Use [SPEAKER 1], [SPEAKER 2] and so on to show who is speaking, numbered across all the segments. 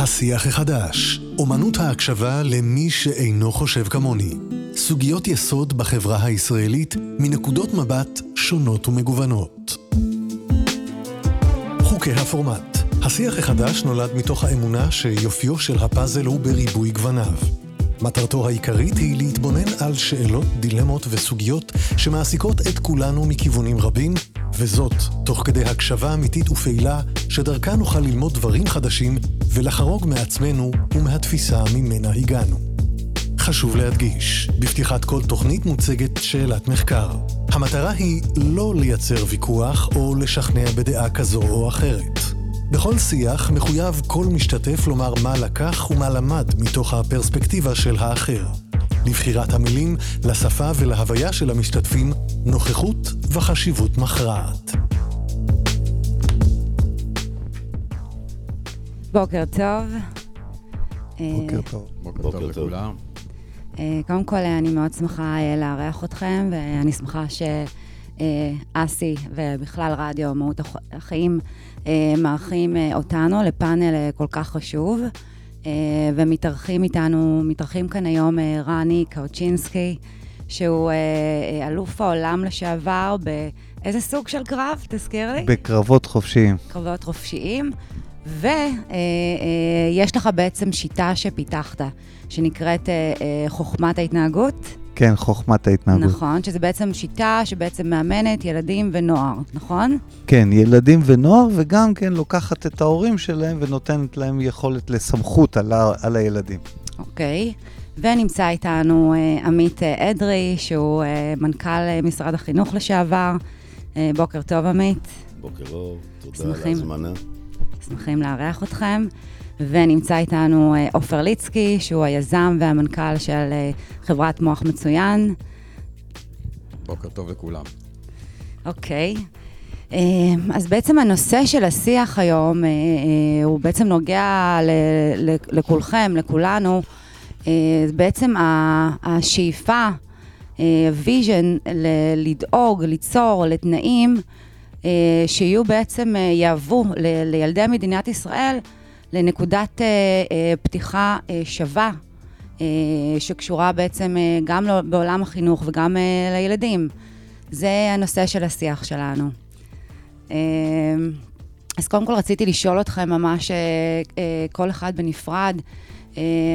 [SPEAKER 1] השיח החדש, אומנות ההקשבה למי שאינו חושב כמוני. סוגיות יסוד בחברה הישראלית מנקודות מבט שונות ומגוונות. חוקי הפורמט השיח החדש נולד מתוך האמונה שיופיו של הפאזל הוא בריבוי גווניו. מטרתו העיקרית היא להתבונן על שאלות, דילמות וסוגיות שמעסיקות את כולנו מכיוונים רבים, וזאת תוך כדי הקשבה אמיתית ופעילה, שדרכה נוכל ללמוד דברים חדשים ולחרוג מעצמנו ומהתפיסה ממנה הגענו. חשוב להדגיש, בפתיחת כל תוכנית מוצגת שאלת מחקר. המטרה היא לא לייצר ויכוח או לשכנע בדעה כזו או אחרת. בכל שיח מחויב כל משתתף לומר מה לקח ומה למד מתוך הפרספקטיבה של האחר. לבחירת המילים, לשפה ולהוויה של המשתתפים, נוכחות וחשיבות מכרעת.
[SPEAKER 2] בוקר טוב.
[SPEAKER 3] בוקר טוב.
[SPEAKER 4] בוקר טוב לכולם.
[SPEAKER 2] אה, קודם כל, אני מאוד שמחה אה, לארח אתכם, ואני שמחה שאסי ובכלל רדיו מהות החיים אה, מארחים אותנו לפאנל כל כך חשוב. ומתארחים איתנו, מתארחים כאן היום רני קאוצ'ינסקי, שהוא אלוף העולם לשעבר באיזה סוג של קרב? תזכיר לי.
[SPEAKER 3] בקרבות חופשיים.
[SPEAKER 2] קרבות חופשיים. ויש לך בעצם שיטה שפיתחת, שנקראת אה, אה, חוכמת ההתנהגות.
[SPEAKER 3] כן, חוכמת ההתנהגות.
[SPEAKER 2] נכון, שזה בעצם שיטה שבעצם מאמנת ילדים ונוער, נכון?
[SPEAKER 3] כן, ילדים ונוער, וגם כן לוקחת את ההורים שלהם ונותנת להם יכולת לסמכות על, ה, על הילדים.
[SPEAKER 2] אוקיי, ונמצא איתנו אה, עמית אדרי, שהוא מנכ"ל משרד החינוך לשעבר. בוקר טוב, עמית.
[SPEAKER 4] בוקר טוב, תודה על ההזמנה.
[SPEAKER 2] שמחים לארח אתכם. ונמצא איתנו אה, עופר ליצקי, שהוא היזם והמנכ"ל של אה, חברת מוח מצוין.
[SPEAKER 5] בוקר טוב לכולם.
[SPEAKER 2] אוקיי. אה, אז בעצם הנושא של השיח היום, הוא בעצם נוגע לכולכם, לכולנו. בעצם השאיפה, ה vision, לדאוג, ליצור לתנאים שיהיו בעצם, יהוו לילדי מדינת ישראל לנקודת אה, פתיחה שווה, שקשורה בעצם גם בעולם החינוך וגם לילדים. זה הנושא של השיח שלנו. אז קודם כל רציתי לשאול אתכם ממש כל אחד בנפרד.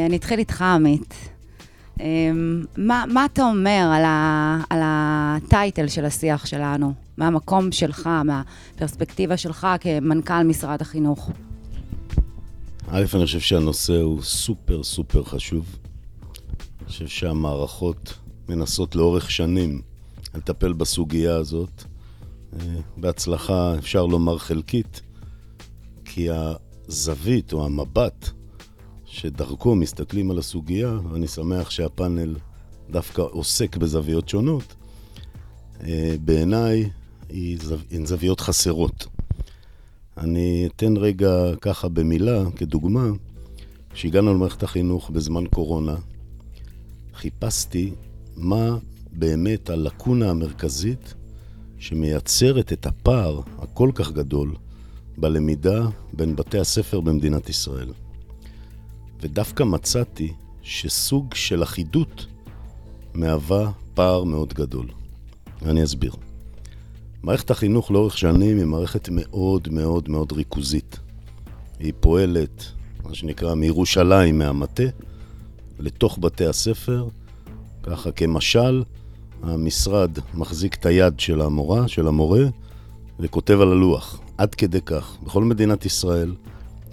[SPEAKER 2] אני אתחיל איתך, עמית. מה, מה אתה אומר על, ה, על הטייטל של השיח שלנו? מהמקום שלך, מהפרספקטיבה שלך כמנכ"ל משרד החינוך?
[SPEAKER 4] א', אני חושב שהנושא הוא סופר סופר חשוב. אני חושב שהמערכות מנסות לאורך שנים לטפל בסוגיה הזאת. אה, בהצלחה, אפשר לומר חלקית, כי הזווית או המבט שדרכו מסתכלים על הסוגיה, ואני שמח שהפאנל דווקא עוסק בזוויות שונות, אה, בעיניי הן זוויות חסרות. אני אתן רגע ככה במילה, כדוגמה, כשהגענו למערכת החינוך בזמן קורונה, חיפשתי מה באמת הלקונה המרכזית שמייצרת את הפער הכל כך גדול בלמידה בין בתי הספר במדינת ישראל. ודווקא מצאתי שסוג של אחידות מהווה פער מאוד גדול. ואני אסביר. מערכת החינוך לאורך שנים היא מערכת מאוד מאוד מאוד ריכוזית. היא פועלת, מה שנקרא, מירושלים, מהמטה, לתוך בתי הספר. ככה כמשל, המשרד מחזיק את היד של המורה, של המורה, וכותב על הלוח. עד כדי כך. בכל מדינת ישראל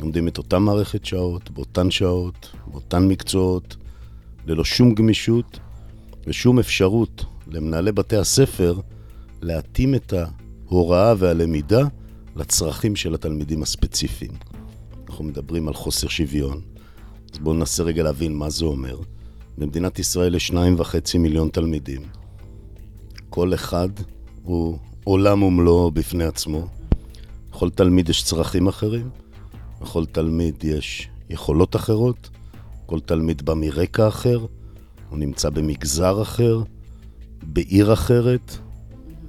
[SPEAKER 4] לומדים את אותה מערכת שעות, באותן שעות, באותן מקצועות, ללא שום גמישות ושום אפשרות למנהלי בתי הספר להתאים את ההוראה והלמידה לצרכים של התלמידים הספציפיים. אנחנו מדברים על חוסר שוויון, אז בואו ננסה רגע להבין מה זה אומר. במדינת ישראל יש שניים וחצי מיליון תלמידים. כל אחד הוא עולם ומלואו בפני עצמו. לכל תלמיד יש צרכים אחרים, לכל תלמיד יש יכולות אחרות, כל תלמיד בא מרקע אחר, הוא נמצא במגזר אחר, בעיר אחרת,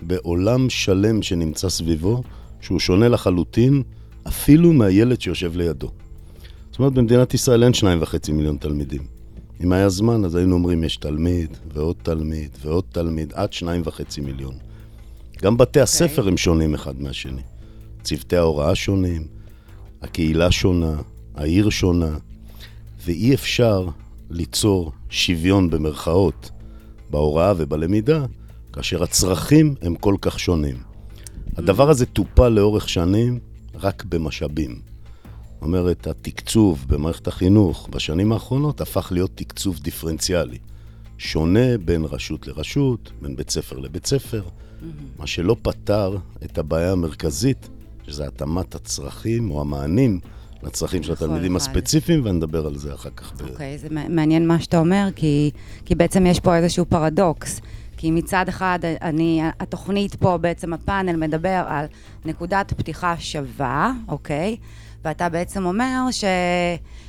[SPEAKER 4] בעולם שלם שנמצא סביבו, שהוא שונה לחלוטין אפילו מהילד שיושב לידו. זאת אומרת, במדינת ישראל אין שניים וחצי מיליון תלמידים. אם היה זמן, אז היינו אומרים, יש תלמיד, ועוד תלמיד, ועוד תלמיד, עד שניים וחצי מיליון. גם בתי okay. הספר הם שונים אחד מהשני. צוותי ההוראה שונים, הקהילה שונה, העיר שונה, ואי אפשר ליצור שוויון במרכאות בהוראה ובלמידה, כאשר הצרכים הם כל כך שונים. הדבר הזה טופל לאורך שנים רק במשאבים. זאת אומרת, התקצוב במערכת החינוך בשנים האחרונות הפך להיות תקצוב דיפרנציאלי. שונה בין רשות לרשות, בין בית ספר לבית ספר. מה שלא פתר את הבעיה המרכזית, שזה התאמת הצרכים או המענים לצרכים של התלמידים הספציפיים, ונדבר על זה אחר כך.
[SPEAKER 2] אוקיי, okay, זה מעניין מה שאתה אומר, כי, כי בעצם יש פה איזשהו פרדוקס. כי מצד אחד, אני, התוכנית פה, בעצם הפאנל מדבר על נקודת פתיחה שווה, אוקיי? ואתה בעצם אומר ש,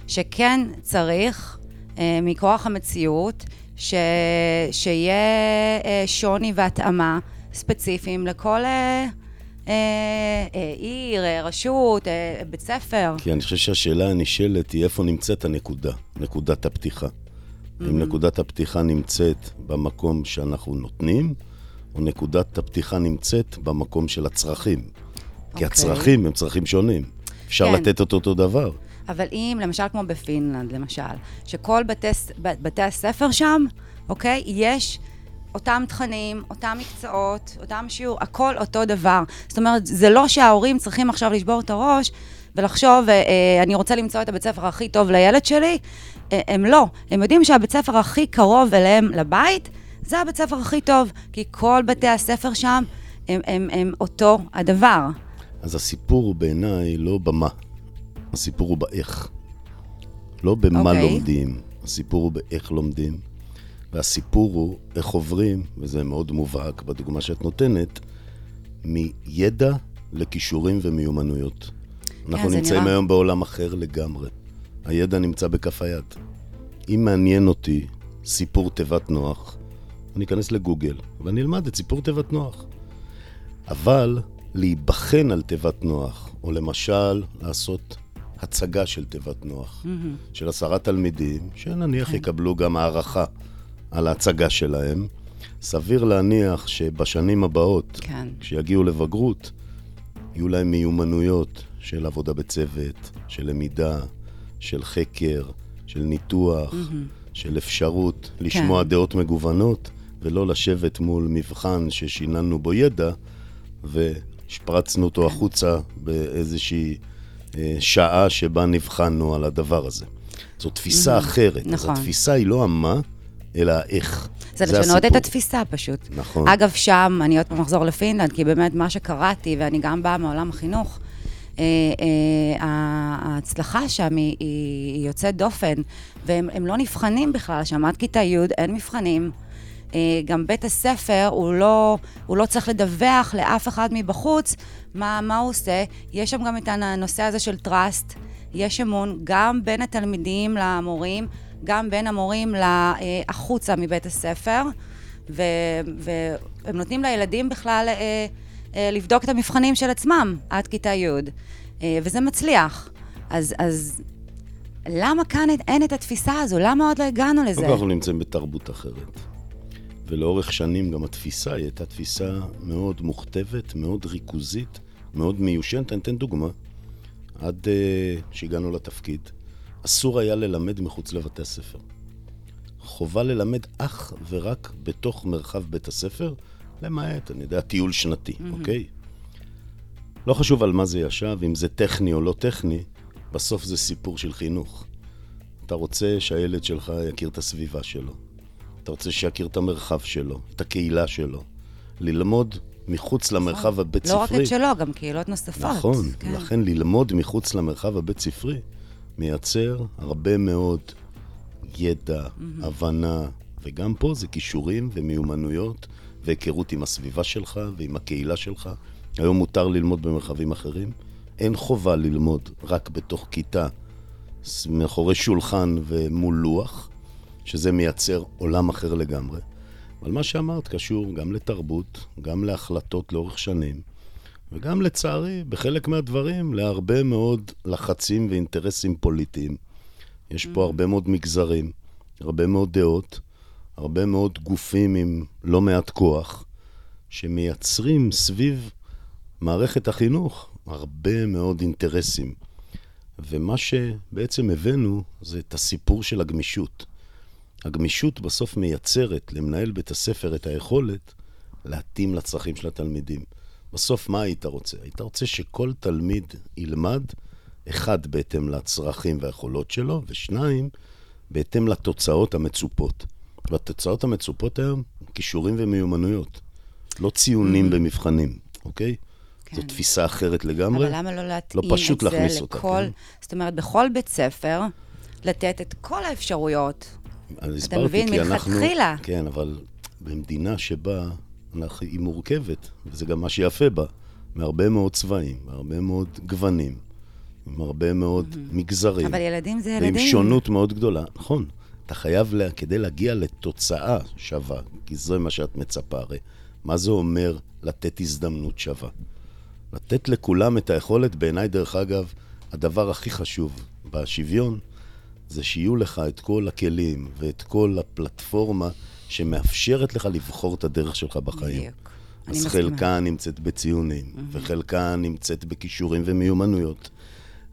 [SPEAKER 2] שכן צריך, אה, מכוח המציאות, ש, שיהיה אה, שוני והתאמה ספציפיים לכל... אה, אה, אה, עיר, אה, רשות, בית ספר.
[SPEAKER 4] כי אני חושב שהשאלה הנשאלת היא איפה נמצאת הנקודה, נקודת הפתיחה. Mm-hmm. אם נקודת הפתיחה נמצאת במקום שאנחנו נותנים, או נקודת הפתיחה נמצאת במקום של הצרכים. Okay. כי אוקיי. הצרכים הם צרכים שונים. אפשר כן. לתת את אותו דבר.
[SPEAKER 2] אבל אם, למשל כמו בפינלנד, למשל, שכל בתי, בתי הספר שם, אוקיי, יש אותם תכנים, אותם מקצועות, אותם שיעור, הכל אותו דבר. זאת אומרת, זה לא שההורים צריכים עכשיו לשבור את הראש ולחשוב, אה, אה, אני רוצה למצוא את הבית ספר הכי טוב לילד שלי. הם לא. הם יודעים שהבית ספר הכי קרוב אליהם לבית, זה הבית ספר הכי טוב, כי כל בתי הספר שם הם, הם, הם אותו הדבר.
[SPEAKER 4] אז הסיפור הוא בעיניי לא במה, הסיפור הוא באיך. לא במה okay. אוקיי. לומדים, הסיפור הוא באיך לומדים. והסיפור הוא איך עוברים, וזה מאוד מובהק בדוגמה שאת נותנת, מידע לכישורים ומיומנויות. כן, אנחנו נמצאים נראה... היום בעולם אחר לגמרי. הידע נמצא בכף היד. אם מעניין אותי סיפור תיבת נוח, אני אכנס לגוגל ואני אלמד את סיפור תיבת נוח. אבל להיבחן על תיבת נוח, או למשל לעשות הצגה של תיבת נוח, mm-hmm. של עשרה תלמידים, שנניח כן. יקבלו גם הערכה על ההצגה שלהם. סביר להניח שבשנים הבאות, כן. כשיגיעו לבגרות, יהיו להם מיומנויות של עבודה בצוות, של למידה, של חקר, של ניתוח, mm-hmm. של אפשרות לשמוע כן. דעות מגוונות, ולא לשבת מול מבחן ששיננו בו ידע, והשפרצנו אותו כן. החוצה באיזושהי אה, שעה שבה נבחנו על הדבר הזה. זו תפיסה mm-hmm. אחרת. נכון. אז התפיסה היא לא המה, אלא איך.
[SPEAKER 2] זה, זה לשנות את התפיסה פשוט.
[SPEAKER 4] נכון.
[SPEAKER 2] אגב, שם, אני עוד פעם אחזור לפינלנד, כי באמת מה שקראתי, ואני גם באה מעולם החינוך, ההצלחה שם היא, יוצאת דופן, והם לא נבחנים בכלל, שם עד כיתה י' אין מבחנים. אה, גם בית הספר, הוא לא, הוא לא צריך לדווח לאף אחד מבחוץ מה, מה הוא עושה. יש שם גם את הנושא הזה של trust, יש אמון גם בין התלמידים למורים. גם בין המורים החוצה מבית הספר, ו, והם נותנים לילדים בכלל אה, אה, לבדוק את המבחנים של עצמם עד כיתה י', אה, וזה מצליח. אז, אז למה כאן אין את התפיסה הזו? למה עוד לא הגענו לזה?
[SPEAKER 4] אנחנו נמצאים בתרבות אחרת. ולאורך שנים גם התפיסה היא הייתה תפיסה מאוד מוכתבת, מאוד ריכוזית, מאוד מיושנת. אני אתן דוגמה. עד uh, שהגענו לתפקיד, אסור היה ללמד מחוץ לבתי הספר. חובה ללמד אך ורק בתוך מרחב בית הספר, למעט, אני יודע, טיול שנתי, mm-hmm. אוקיי? לא חשוב על מה זה ישב, אם זה טכני או לא טכני, בסוף זה סיפור של חינוך. אתה רוצה שהילד שלך יכיר את הסביבה שלו. אתה רוצה שיכיר את המרחב שלו, את הקהילה שלו. ללמוד מחוץ נכון. למרחב הבית ספרי.
[SPEAKER 2] לא רק את שלו, גם קהילות נוספות.
[SPEAKER 4] נכון, כן. לכן ללמוד מחוץ למרחב הבית ספרי מייצר הרבה מאוד ידע, mm-hmm. הבנה, וגם פה זה כישורים ומיומנויות והיכרות עם הסביבה שלך ועם הקהילה שלך. היום מותר ללמוד במרחבים אחרים. אין חובה ללמוד רק בתוך כיתה, מאחורי שולחן ומול לוח, שזה מייצר עולם אחר לגמרי. אבל מה שאמרת קשור גם לתרבות, גם להחלטות לאורך שנים, וגם לצערי, בחלק מהדברים, להרבה מאוד לחצים ואינטרסים פוליטיים. יש פה הרבה מאוד מגזרים, הרבה מאוד דעות, הרבה מאוד גופים עם לא מעט כוח, שמייצרים סביב מערכת החינוך הרבה מאוד אינטרסים. ומה שבעצם הבאנו זה את הסיפור של הגמישות. הגמישות בסוף מייצרת למנהל בית הספר את היכולת להתאים לצרכים של התלמידים. בסוף מה היית רוצה? היית רוצה שכל תלמיד ילמד, אחד, בהתאם לצרכים והיכולות שלו, ושניים, בהתאם לתוצאות המצופות. והתוצאות המצופות היום, כישורים ומיומנויות, לא ציונים mm-hmm. במבחנים, אוקיי? כן. זו תפיסה אחרת לגמרי.
[SPEAKER 2] אבל למה לא להתאים
[SPEAKER 4] לא פשוט
[SPEAKER 2] את זה
[SPEAKER 4] להכניס אותה,
[SPEAKER 2] לכל...
[SPEAKER 4] כן?
[SPEAKER 2] זאת אומרת, בכל בית ספר, לתת את כל האפשרויות.
[SPEAKER 4] אני
[SPEAKER 2] אתה
[SPEAKER 4] הסברתי,
[SPEAKER 2] מבין?
[SPEAKER 4] כי אנחנו...
[SPEAKER 2] מלכתחילה.
[SPEAKER 4] כן, אבל במדינה שבה אנחנו, היא מורכבת, וזה גם מה שיפה בה, מהרבה מאוד צבעים, מהרבה מאוד גוונים, עם הרבה מאוד מגזרים.
[SPEAKER 2] אבל ילדים זה
[SPEAKER 4] ועם
[SPEAKER 2] ילדים.
[SPEAKER 4] שונות מאוד גדולה. נכון, אתה חייב, לה, כדי להגיע לתוצאה שווה, כי זה מה שאת מצפה הרי. מה זה אומר לתת הזדמנות שווה? לתת לכולם את היכולת, בעיניי, דרך אגב, הדבר הכי חשוב בשוויון, זה שיהיו לך את כל הכלים ואת כל הפלטפורמה שמאפשרת לך לבחור את הדרך שלך בחיים.
[SPEAKER 2] בדיוק.
[SPEAKER 4] אז
[SPEAKER 2] מסכימה.
[SPEAKER 4] חלקה נמצאת בציונים, mm-hmm. וחלקה נמצאת בכישורים ומיומנויות.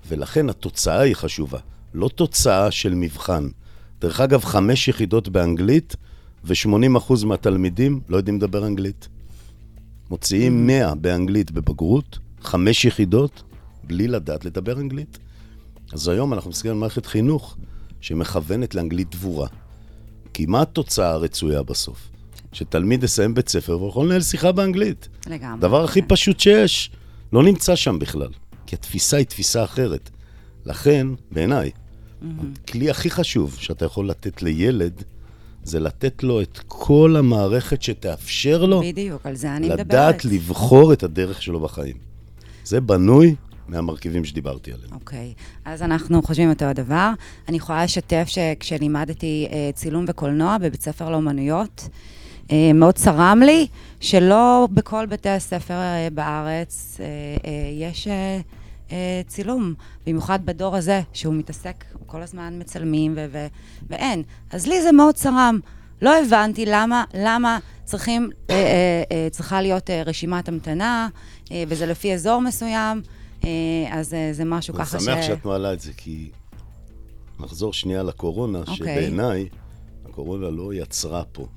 [SPEAKER 4] ולכן התוצאה היא חשובה, לא תוצאה של מבחן. דרך אגב, חמש יחידות באנגלית, ו-80% מהתלמידים לא יודעים לדבר אנגלית. מוציאים 100 באנגלית בבגרות, חמש יחידות, בלי לדעת לדבר אנגלית. אז היום אנחנו מסתכלים על מערכת חינוך שמכוונת לאנגלית דבורה. כי מה התוצאה הרצויה בסוף? שתלמיד יסיים בית ספר והוא יכול לנהל שיחה באנגלית.
[SPEAKER 2] לגמרי.
[SPEAKER 4] הדבר הכי
[SPEAKER 2] כן.
[SPEAKER 4] פשוט שיש, לא נמצא שם בכלל. כי התפיסה היא תפיסה אחרת. לכן, בעיניי, הכלי הכי חשוב שאתה יכול לתת לילד, זה לתת לו את כל המערכת שתאפשר לו
[SPEAKER 2] בדיוק, על זה אני מדברת.
[SPEAKER 4] לדעת לבחור את הדרך שלו בחיים. זה בנוי מהמרכיבים שדיברתי עליהם.
[SPEAKER 2] אוקיי, אז אנחנו חושבים אותו הדבר. אני יכולה לשתף שכשלימדתי אה, צילום וקולנוע בבית ספר לאומנויות, אה, מאוד צרם לי שלא בכל בתי הספר אה, בארץ אה, אה, יש אה, צילום, במיוחד בדור הזה, שהוא מתעסק, כל הזמן מצלמים ו- ו- ואין. אז לי זה מאוד צרם. לא הבנתי למה, למה צריכים, אה, אה, אה, צריכה להיות אה, רשימת המתנה, אה, וזה לפי אזור מסוים. אה, אז אה, זה משהו
[SPEAKER 4] אני
[SPEAKER 2] ככה ש...
[SPEAKER 4] שמח שאת מעלה את זה, כי נחזור שנייה לקורונה,
[SPEAKER 2] אוקיי.
[SPEAKER 4] שבעיניי הקורונה לא יצרה פה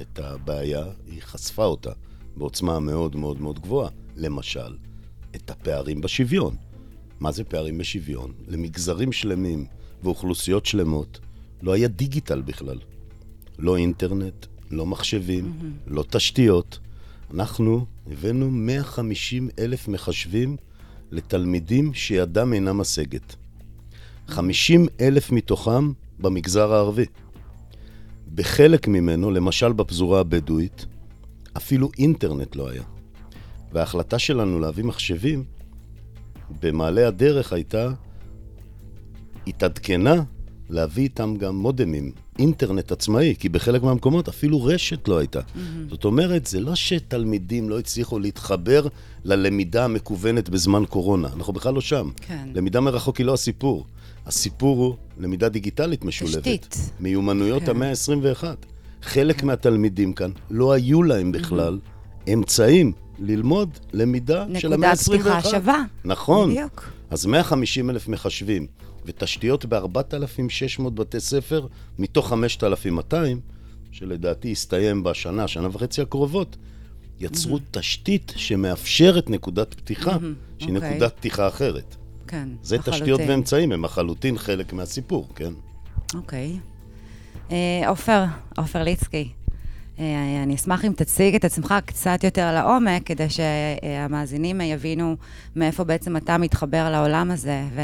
[SPEAKER 4] את הבעיה, היא חשפה אותה בעוצמה מאוד מאוד מאוד גבוהה. למשל, את הפערים בשוויון. מה זה פערים בשוויון? למגזרים שלמים ואוכלוסיות שלמות לא היה דיגיטל בכלל. לא אינטרנט, לא מחשבים, mm-hmm. לא תשתיות. אנחנו הבאנו 150 אלף מחשבים לתלמידים שידם אינה משגת. 50 אלף מתוכם במגזר הערבי. בחלק ממנו, למשל בפזורה הבדואית, אפילו אינטרנט לא היה. וההחלטה שלנו להביא מחשבים במעלה הדרך הייתה, התעדכנה להביא איתם גם מודמים, אינטרנט עצמאי, כי בחלק מהמקומות אפילו רשת לא הייתה. Mm-hmm. זאת אומרת, זה לא שתלמידים לא הצליחו להתחבר ללמידה המקוונת בזמן קורונה. אנחנו בכלל לא שם.
[SPEAKER 2] כן.
[SPEAKER 4] למידה מרחוק היא לא הסיפור. הסיפור הוא למידה דיגיטלית משולבת.
[SPEAKER 2] תשתית.
[SPEAKER 4] מיומנויות
[SPEAKER 2] כן.
[SPEAKER 4] המאה ה-21. חלק מהתלמידים כאן לא היו להם בכלל אמצעים ללמוד למידה של המאה ה-21.
[SPEAKER 2] נקודת פתיחה שווה.
[SPEAKER 4] נכון.
[SPEAKER 2] בדיוק.
[SPEAKER 4] אז 150 אלף מחשבים ותשתיות ב-4,600 בתי ספר מתוך 5,200, שלדעתי יסתיים בשנה, שנה וחצי הקרובות, יצרו תשתית שמאפשרת נקודת פתיחה, שהיא
[SPEAKER 2] אוקיי.
[SPEAKER 4] נקודת פתיחה אחרת.
[SPEAKER 2] כן,
[SPEAKER 4] זה תשתיות ואמצעים, הם לחלוטין חלק מהסיפור, כן?
[SPEAKER 2] אוקיי. אה, עופר, עופר ליצקי, אה, אני אשמח אם תציג את עצמך קצת יותר לעומק, כדי שהמאזינים יבינו מאיפה בעצם אתה מתחבר לעולם הזה, ו...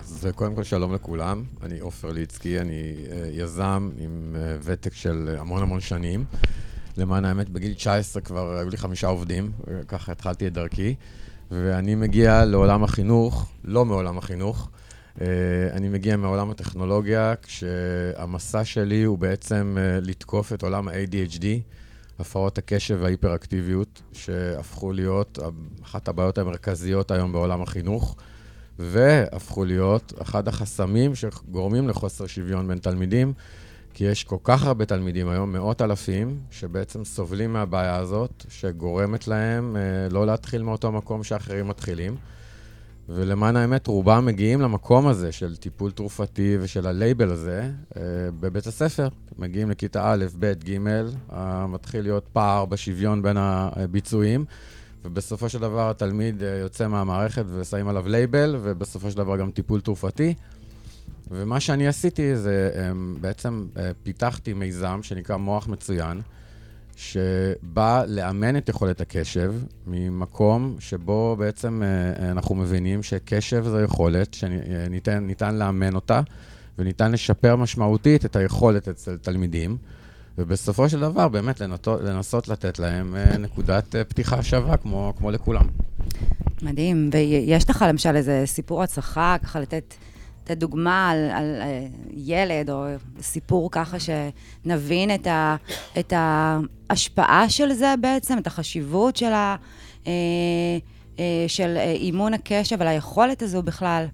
[SPEAKER 5] אז אה, קודם כל שלום לכולם, אני עופר ליצקי, אני אה, יזם עם אה, ותק של המון המון שנים. למען האמת, בגיל 19 כבר היו לי חמישה עובדים, ככה התחלתי את דרכי, ואני מגיע לעולם החינוך, לא מעולם החינוך, אה, אני מגיע מעולם הטכנולוגיה, כשהמסע שלי הוא בעצם אה, לתקוף את עולם ה-ADHD, הפרעות הקשב וההיפראקטיביות, שהפכו להיות אחת הבעיות המרכזיות היום בעולם החינוך, והפכו להיות אחד החסמים שגורמים לחוסר שוויון בין תלמידים, כי יש כל כך הרבה תלמידים היום, מאות אלפים, שבעצם סובלים מהבעיה הזאת, שגורמת להם אה, לא להתחיל מאותו מקום שאחרים מתחילים. ולמען האמת, רובם מגיעים למקום הזה של טיפול תרופתי ושל הלייבל הזה אה, בבית הספר. מגיעים לכיתה א', ב', ג', אה, מתחיל להיות פער בשוויון בין הביצועים, ובסופו של דבר התלמיד אה, יוצא מהמערכת ושמים עליו לייבל, ובסופו של דבר גם טיפול תרופתי. ומה שאני עשיתי זה בעצם פיתחתי מיזם שנקרא מוח מצוין. שבא לאמן את יכולת הקשב ממקום שבו בעצם אה, אנחנו מבינים שקשב זו יכולת שניתן לאמן אותה וניתן לשפר משמעותית את היכולת אצל תלמידים. ובסופו של דבר, באמת לנתו, לנסות לתת להם אה, נקודת אה, פתיחה שווה, כמו, כמו לכולם.
[SPEAKER 2] מדהים. ויש לך למשל איזה סיפור הצלחה, ככה לתת לתת דוגמה על, על אה, ילד, או סיפור ככה שנבין את, ה, את ההשפעה של זה בעצם, את החשיבות של, ה, אה, אה, של אימון הקשב, על היכולת הזו בכלל.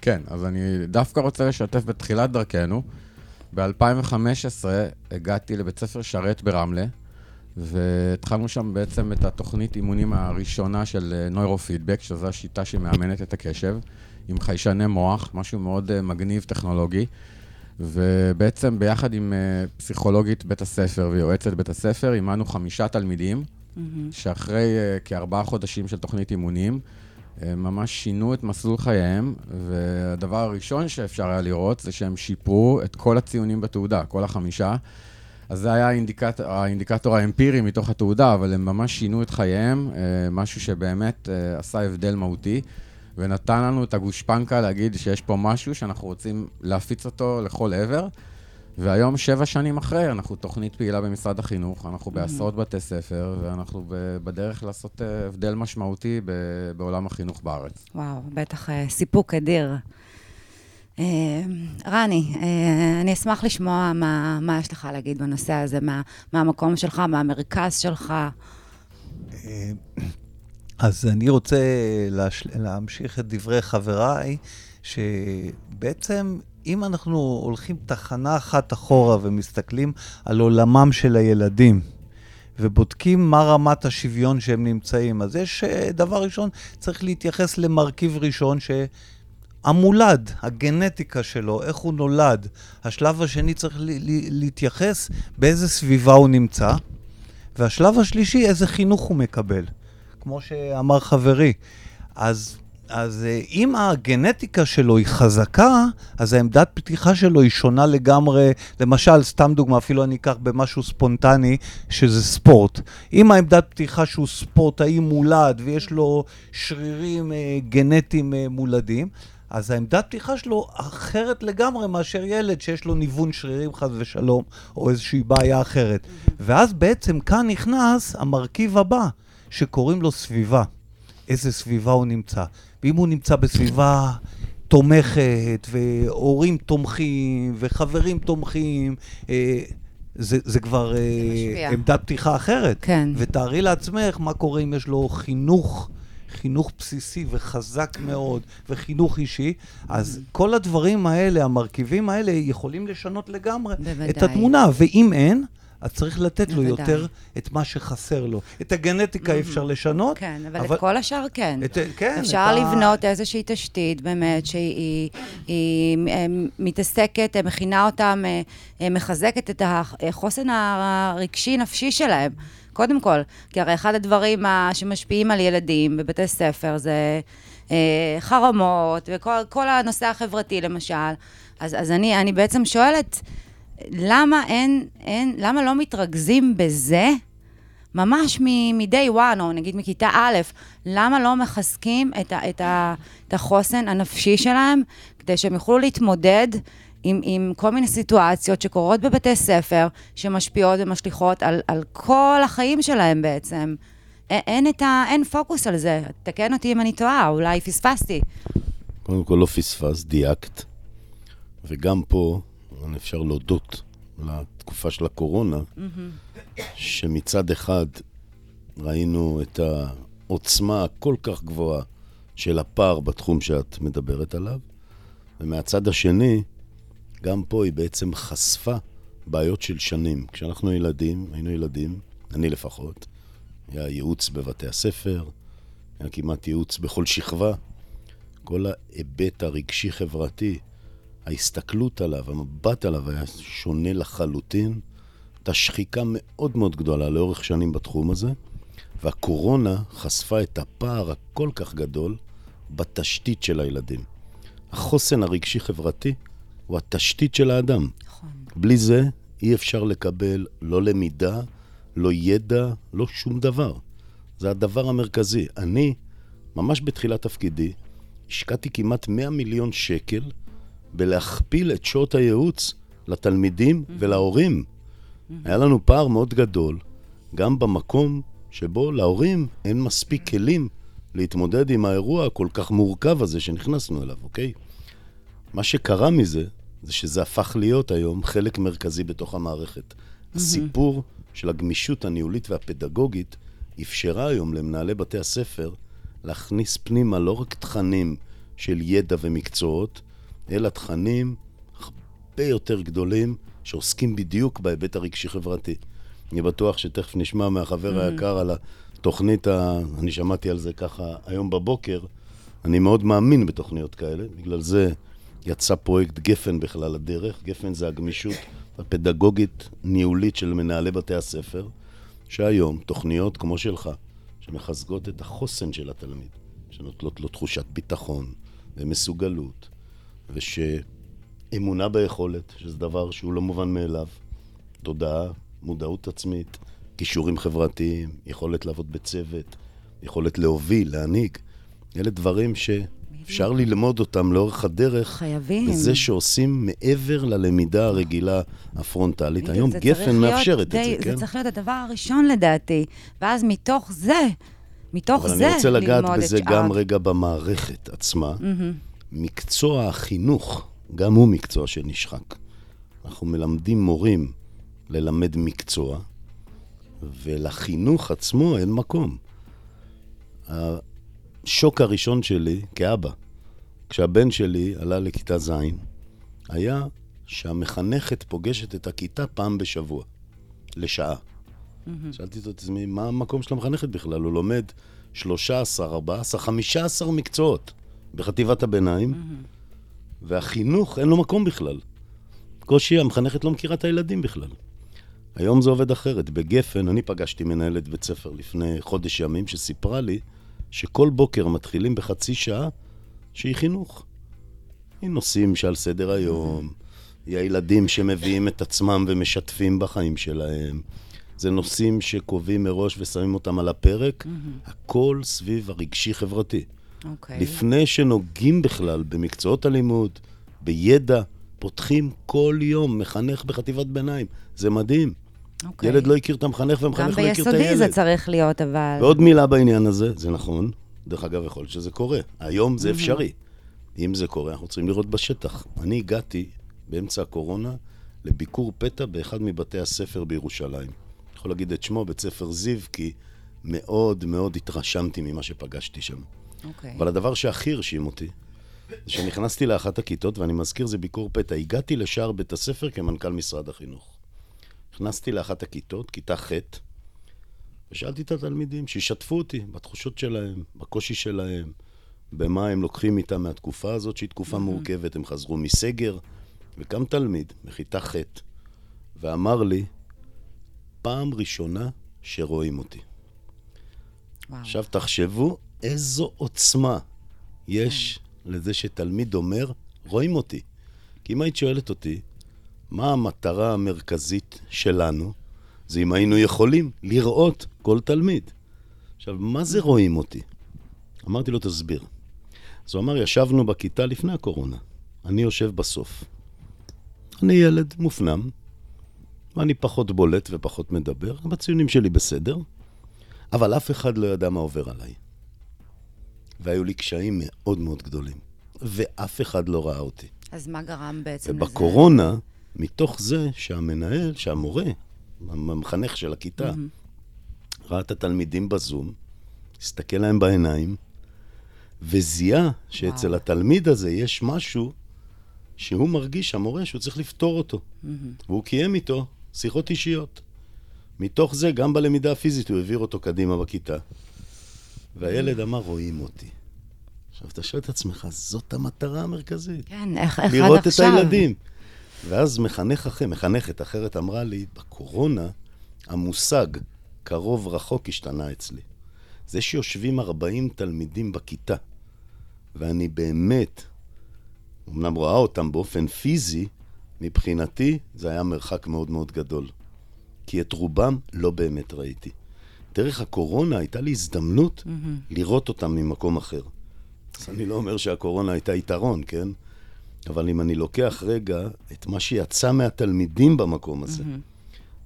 [SPEAKER 5] כן, אז אני דווקא רוצה לשתף בתחילת דרכנו. ב-2015 הגעתי לבית ספר שרת ברמלה, והתחלנו שם בעצם את התוכנית אימונים הראשונה של נוירופידבק, שזו השיטה שמאמנת את הקשב. עם חיישני מוח, משהו מאוד uh, מגניב טכנולוגי. ובעצם ביחד עם uh, פסיכולוגית בית הספר ויועצת בית הספר, אימנו חמישה תלמידים, mm-hmm. שאחרי uh, כארבעה חודשים של תוכנית אימונים, ממש שינו את מסלול חייהם, והדבר הראשון שאפשר היה לראות זה שהם שיפרו את כל הציונים בתעודה, כל החמישה. אז זה היה האינדיקט, האינדיקטור האמפירי מתוך התעודה, אבל הם ממש שינו את חייהם, משהו שבאמת עשה הבדל מהותי. ונתן לנו את הגושפנקה להגיד שיש פה משהו שאנחנו רוצים להפיץ אותו לכל עבר. והיום, שבע שנים אחרי, אנחנו תוכנית פעילה במשרד החינוך, אנחנו mm-hmm. בעשרות בתי ספר, ואנחנו בדרך לעשות אה, הבדל משמעותי בעולם החינוך בארץ.
[SPEAKER 2] וואו, בטח אה, סיפוק אדיר. אה, רני, אני אשמח לשמוע מה, מה יש לך להגיד בנושא הזה, מה, מה המקום שלך, מה המרכז שלך.
[SPEAKER 3] אז אני רוצה להש... להמשיך את דברי חבריי, שבעצם אם אנחנו הולכים תחנה אחת אחורה ומסתכלים על עולמם של הילדים, ובודקים מה רמת השוויון שהם נמצאים, אז יש אה, דבר ראשון, צריך להתייחס למרכיב ראשון ש... המולד, הגנטיקה שלו, איך הוא נולד. השלב השני צריך להתייחס באיזה סביבה הוא נמצא. והשלב השלישי, איזה חינוך הוא מקבל. כמו שאמר חברי. אז, אז אה, אם הגנטיקה שלו היא חזקה, אז העמדת פתיחה שלו היא שונה לגמרי. למשל, סתם דוגמה, אפילו אני אקח במשהו ספונטני, שזה ספורט. אם העמדת פתיחה שהוא ספורטאי מולד ויש לו שרירים אה, גנטיים אה, מולדים, אז העמדת פתיחה שלו אחרת לגמרי מאשר ילד שיש לו ניוון שרירים חס ושלום, או איזושהי בעיה אחרת. ואז בעצם כאן נכנס המרכיב הבא. שקוראים לו סביבה. איזה סביבה הוא נמצא. ואם הוא נמצא בסביבה תומכת, והורים תומכים, וחברים תומכים, אה, זה, זה כבר אה, עמדת פתיחה אחרת.
[SPEAKER 2] כן.
[SPEAKER 3] ותארי לעצמך מה קורה אם יש לו חינוך. חינוך בסיסי וחזק מאוד, וחינוך אישי, אז כל הדברים האלה, המרכיבים האלה, יכולים לשנות לגמרי בוודאי. את התמונה, ואם אין, אז צריך לתת לו יותר את מה שחסר לו. את הגנטיקה mm-hmm. אפשר לשנות.
[SPEAKER 2] כן, אבל, את כל השאר כן. כן אפשר לבנות. איזושהי תשתית באמת שהיא היא, היא, אה, מתעסקת, מכינה אותם, אה, אה, מחזקת את החוסן הרגשי-נפשי שלהם. קודם כל, כי הרי אחד הדברים שמשפיעים על ילדים בבתי ספר זה חרמות וכל הנושא החברתי למשל. אז, אז אני, אני בעצם שואלת, למה אין, אין, למה לא מתרכזים בזה ממש מ-day one, או נגיד מכיתה א', למה לא מחזקים את, ה, את, ה, את החוסן הנפשי שלהם, כדי שהם יוכלו להתמודד עם, עם כל מיני סיטואציות שקורות בבתי ספר, שמשפיעות ומשליכות על, על כל החיים שלהם בעצם. אין, אין, ה, אין פוקוס על זה. תקן אותי אם אני טועה, אולי פספסתי.
[SPEAKER 4] קודם כל לא פספס, דייקת. וגם פה אפשר להודות לתקופה של הקורונה, שמצד אחד ראינו את העוצמה הכל כך גבוהה של הפער בתחום שאת מדברת עליו, ומהצד השני, גם פה היא בעצם חשפה בעיות של שנים. כשאנחנו ילדים, היינו ילדים, אני לפחות, היה ייעוץ בבתי הספר, היה כמעט ייעוץ בכל שכבה. כל ההיבט הרגשי-חברתי, ההסתכלות עליו, המבט עליו היה שונה לחלוטין. הייתה שחיקה מאוד מאוד גדולה לאורך שנים בתחום הזה, והקורונה חשפה את הפער הכל כך גדול בתשתית של הילדים. החוסן הרגשי-חברתי הוא התשתית של האדם.
[SPEAKER 2] נכון.
[SPEAKER 4] בלי זה אי אפשר לקבל לא למידה, לא ידע, לא שום דבר. זה הדבר המרכזי. אני, ממש בתחילת תפקידי, השקעתי כמעט 100 מיליון שקל בלהכפיל את שעות הייעוץ לתלמידים ולהורים. היה לנו פער מאוד גדול, גם במקום שבו להורים אין מספיק כלים להתמודד עם האירוע הכל כך מורכב הזה שנכנסנו אליו, אוקיי? מה שקרה מזה, זה שזה הפך להיות היום חלק מרכזי בתוך המערכת. הסיפור של הגמישות הניהולית והפדגוגית אפשרה היום למנהלי בתי הספר להכניס פנימה לא רק תכנים של ידע ומקצועות, אלא תכנים הרבה יותר גדולים שעוסקים בדיוק בהיבט הרגשי-חברתי. אני בטוח שתכף נשמע מהחבר היקר על התוכנית, ה... אני שמעתי על זה ככה היום בבוקר. אני מאוד מאמין בתוכניות כאלה, בגלל זה יצא פרויקט גפן בכלל לדרך. גפן זה הגמישות הפדגוגית-ניהולית של מנהלי בתי הספר, שהיום תוכניות כמו שלך, שמחזקות את החוסן של התלמיד, שנותנות לו תחושת ביטחון ומסוגלות, ושאמונה ביכולת, שזה דבר שהוא לא מובן מאליו, תודעה, מודעות עצמית, כישורים חברתיים, יכולת לעבוד בצוות, יכולת להוביל, להנהיג. אלה דברים שאפשר ללמוד אותם לאורך הדרך.
[SPEAKER 2] חייבים.
[SPEAKER 4] בזה שעושים מעבר ללמידה הרגילה הפרונטלית. היום גפן מאפשרת
[SPEAKER 2] די,
[SPEAKER 4] את זה, כן?
[SPEAKER 2] זה צריך להיות הדבר הראשון לדעתי, ואז מתוך זה, מתוך
[SPEAKER 4] אבל
[SPEAKER 2] זה
[SPEAKER 4] אני רוצה לגעת
[SPEAKER 2] ללמוד
[SPEAKER 4] בזה
[SPEAKER 2] את
[SPEAKER 4] גם
[SPEAKER 2] שאר.
[SPEAKER 4] רגע במערכת עצמה. מקצוע החינוך, גם הוא מקצוע שנשחק. אנחנו מלמדים מורים ללמד מקצוע, ולחינוך עצמו אין מקום. השוק הראשון שלי כאבא, כשהבן שלי עלה לכיתה ז', היה שהמחנכת פוגשת את הכיתה פעם בשבוע, לשעה. שאלתי את עצמי, מה המקום של המחנכת בכלל? הוא לומד 13, 14, 15 מקצועות בחטיבת הביניים, והחינוך אין לו מקום בכלל. קושי, המחנכת לא מכירה את הילדים בכלל. היום זה עובד אחרת. בגפן, אני פגשתי מנהלת בית ספר לפני חודש ימים, שסיפרה לי שכל בוקר מתחילים בחצי שעה שהיא חינוך. היא נושאים שעל סדר היום, היא הילדים שמביאים את עצמם ומשתפים בחיים שלהם. זה נושאים שקובעים מראש ושמים אותם על הפרק, הכל סביב הרגשי-חברתי.
[SPEAKER 2] אוקיי.
[SPEAKER 4] לפני שנוגעים בכלל במקצועות הלימוד, בידע, פותחים כל יום מחנך בחטיבת ביניים. זה מדהים.
[SPEAKER 2] אוקיי.
[SPEAKER 4] ילד לא הכיר את המחנך
[SPEAKER 2] גם
[SPEAKER 4] והמחנך לא הכיר את הילד.
[SPEAKER 2] ביסודי זה צריך להיות, אבל...
[SPEAKER 4] ועוד מילה בעניין הזה, זה נכון. דרך אגב, יכול להיות שזה קורה. היום זה אפשרי. אם זה קורה, אנחנו צריכים לראות בשטח. אני הגעתי באמצע הקורונה לביקור פתע באחד מבתי הספר בירושלים. אני יכול להגיד את שמו, בית ספר זיו, כי מאוד מאוד התרשמתי ממה שפגשתי שם.
[SPEAKER 2] אוקיי.
[SPEAKER 4] אבל הדבר שהכי הרשים אותי, זה שנכנסתי לאחת הכיתות, ואני מזכיר, זה ביקור פתע. הגעתי לשער בית הספר כמנכ"ל משרד החינוך. נכנסתי לאחת הכיתות, כיתה ח', ושאלתי את התלמידים שישתפו אותי בתחושות שלהם, בקושי שלהם, במה הם לוקחים איתם מהתקופה הזאת, שהיא תקופה מורכבת. הם חזרו מסגר, וקם תלמיד מכיתה ח' ואמר לי, פעם ראשונה שרואים אותי.
[SPEAKER 2] וואו.
[SPEAKER 4] עכשיו תחשבו איזו עוצמה יש לזה שתלמיד אומר, רואים אותי. כי אם היית שואלת אותי, מה המטרה המרכזית שלנו? זה אם היינו יכולים לראות כל תלמיד. עכשיו, מה זה רואים אותי? אמרתי לו, תסביר. אז הוא אמר, ישבנו בכיתה לפני הקורונה. אני יושב בסוף. אני ילד מופנם, ואני פחות בולט ופחות מדבר, הציונים שלי בסדר, אבל אף אחד לא ידע מה עובר עליי. והיו לי קשיים מאוד מאוד גדולים, ואף אחד לא ראה אותי.
[SPEAKER 2] אז מה גרם בעצם לזה?
[SPEAKER 4] ובקורונה מתוך זה שהמנהל, שהמורה, המחנך של הכיתה, ראה את התלמידים בזום, הסתכל להם בעיניים, וזיהה שאצל
[SPEAKER 2] וואו.
[SPEAKER 4] התלמיד הזה יש משהו שהוא מרגיש, המורה, שהוא צריך לפתור אותו. והוא קיים איתו שיחות אישיות. מתוך זה, גם בלמידה הפיזית, הוא העביר אותו קדימה בכיתה. והילד אמר, רואים אותי. עכשיו, אתה שואל את עצמך, זאת המטרה המרכזית.
[SPEAKER 2] כן, איך איך עד
[SPEAKER 4] לראות את
[SPEAKER 2] עכשיו?
[SPEAKER 4] הילדים. ואז מחנך אחר, מחנכת אחרת אמרה לי, בקורונה המושג קרוב רחוק השתנה אצלי. זה שיושבים 40 תלמידים בכיתה, ואני באמת, אמנם רואה אותם באופן פיזי, מבחינתי זה היה מרחק מאוד מאוד גדול. כי את רובם לא באמת ראיתי. דרך הקורונה הייתה לי הזדמנות לראות אותם ממקום אחר. אז אני לא אומר שהקורונה הייתה יתרון, כן? אבל אם אני לוקח רגע את מה שיצא מהתלמידים במקום הזה,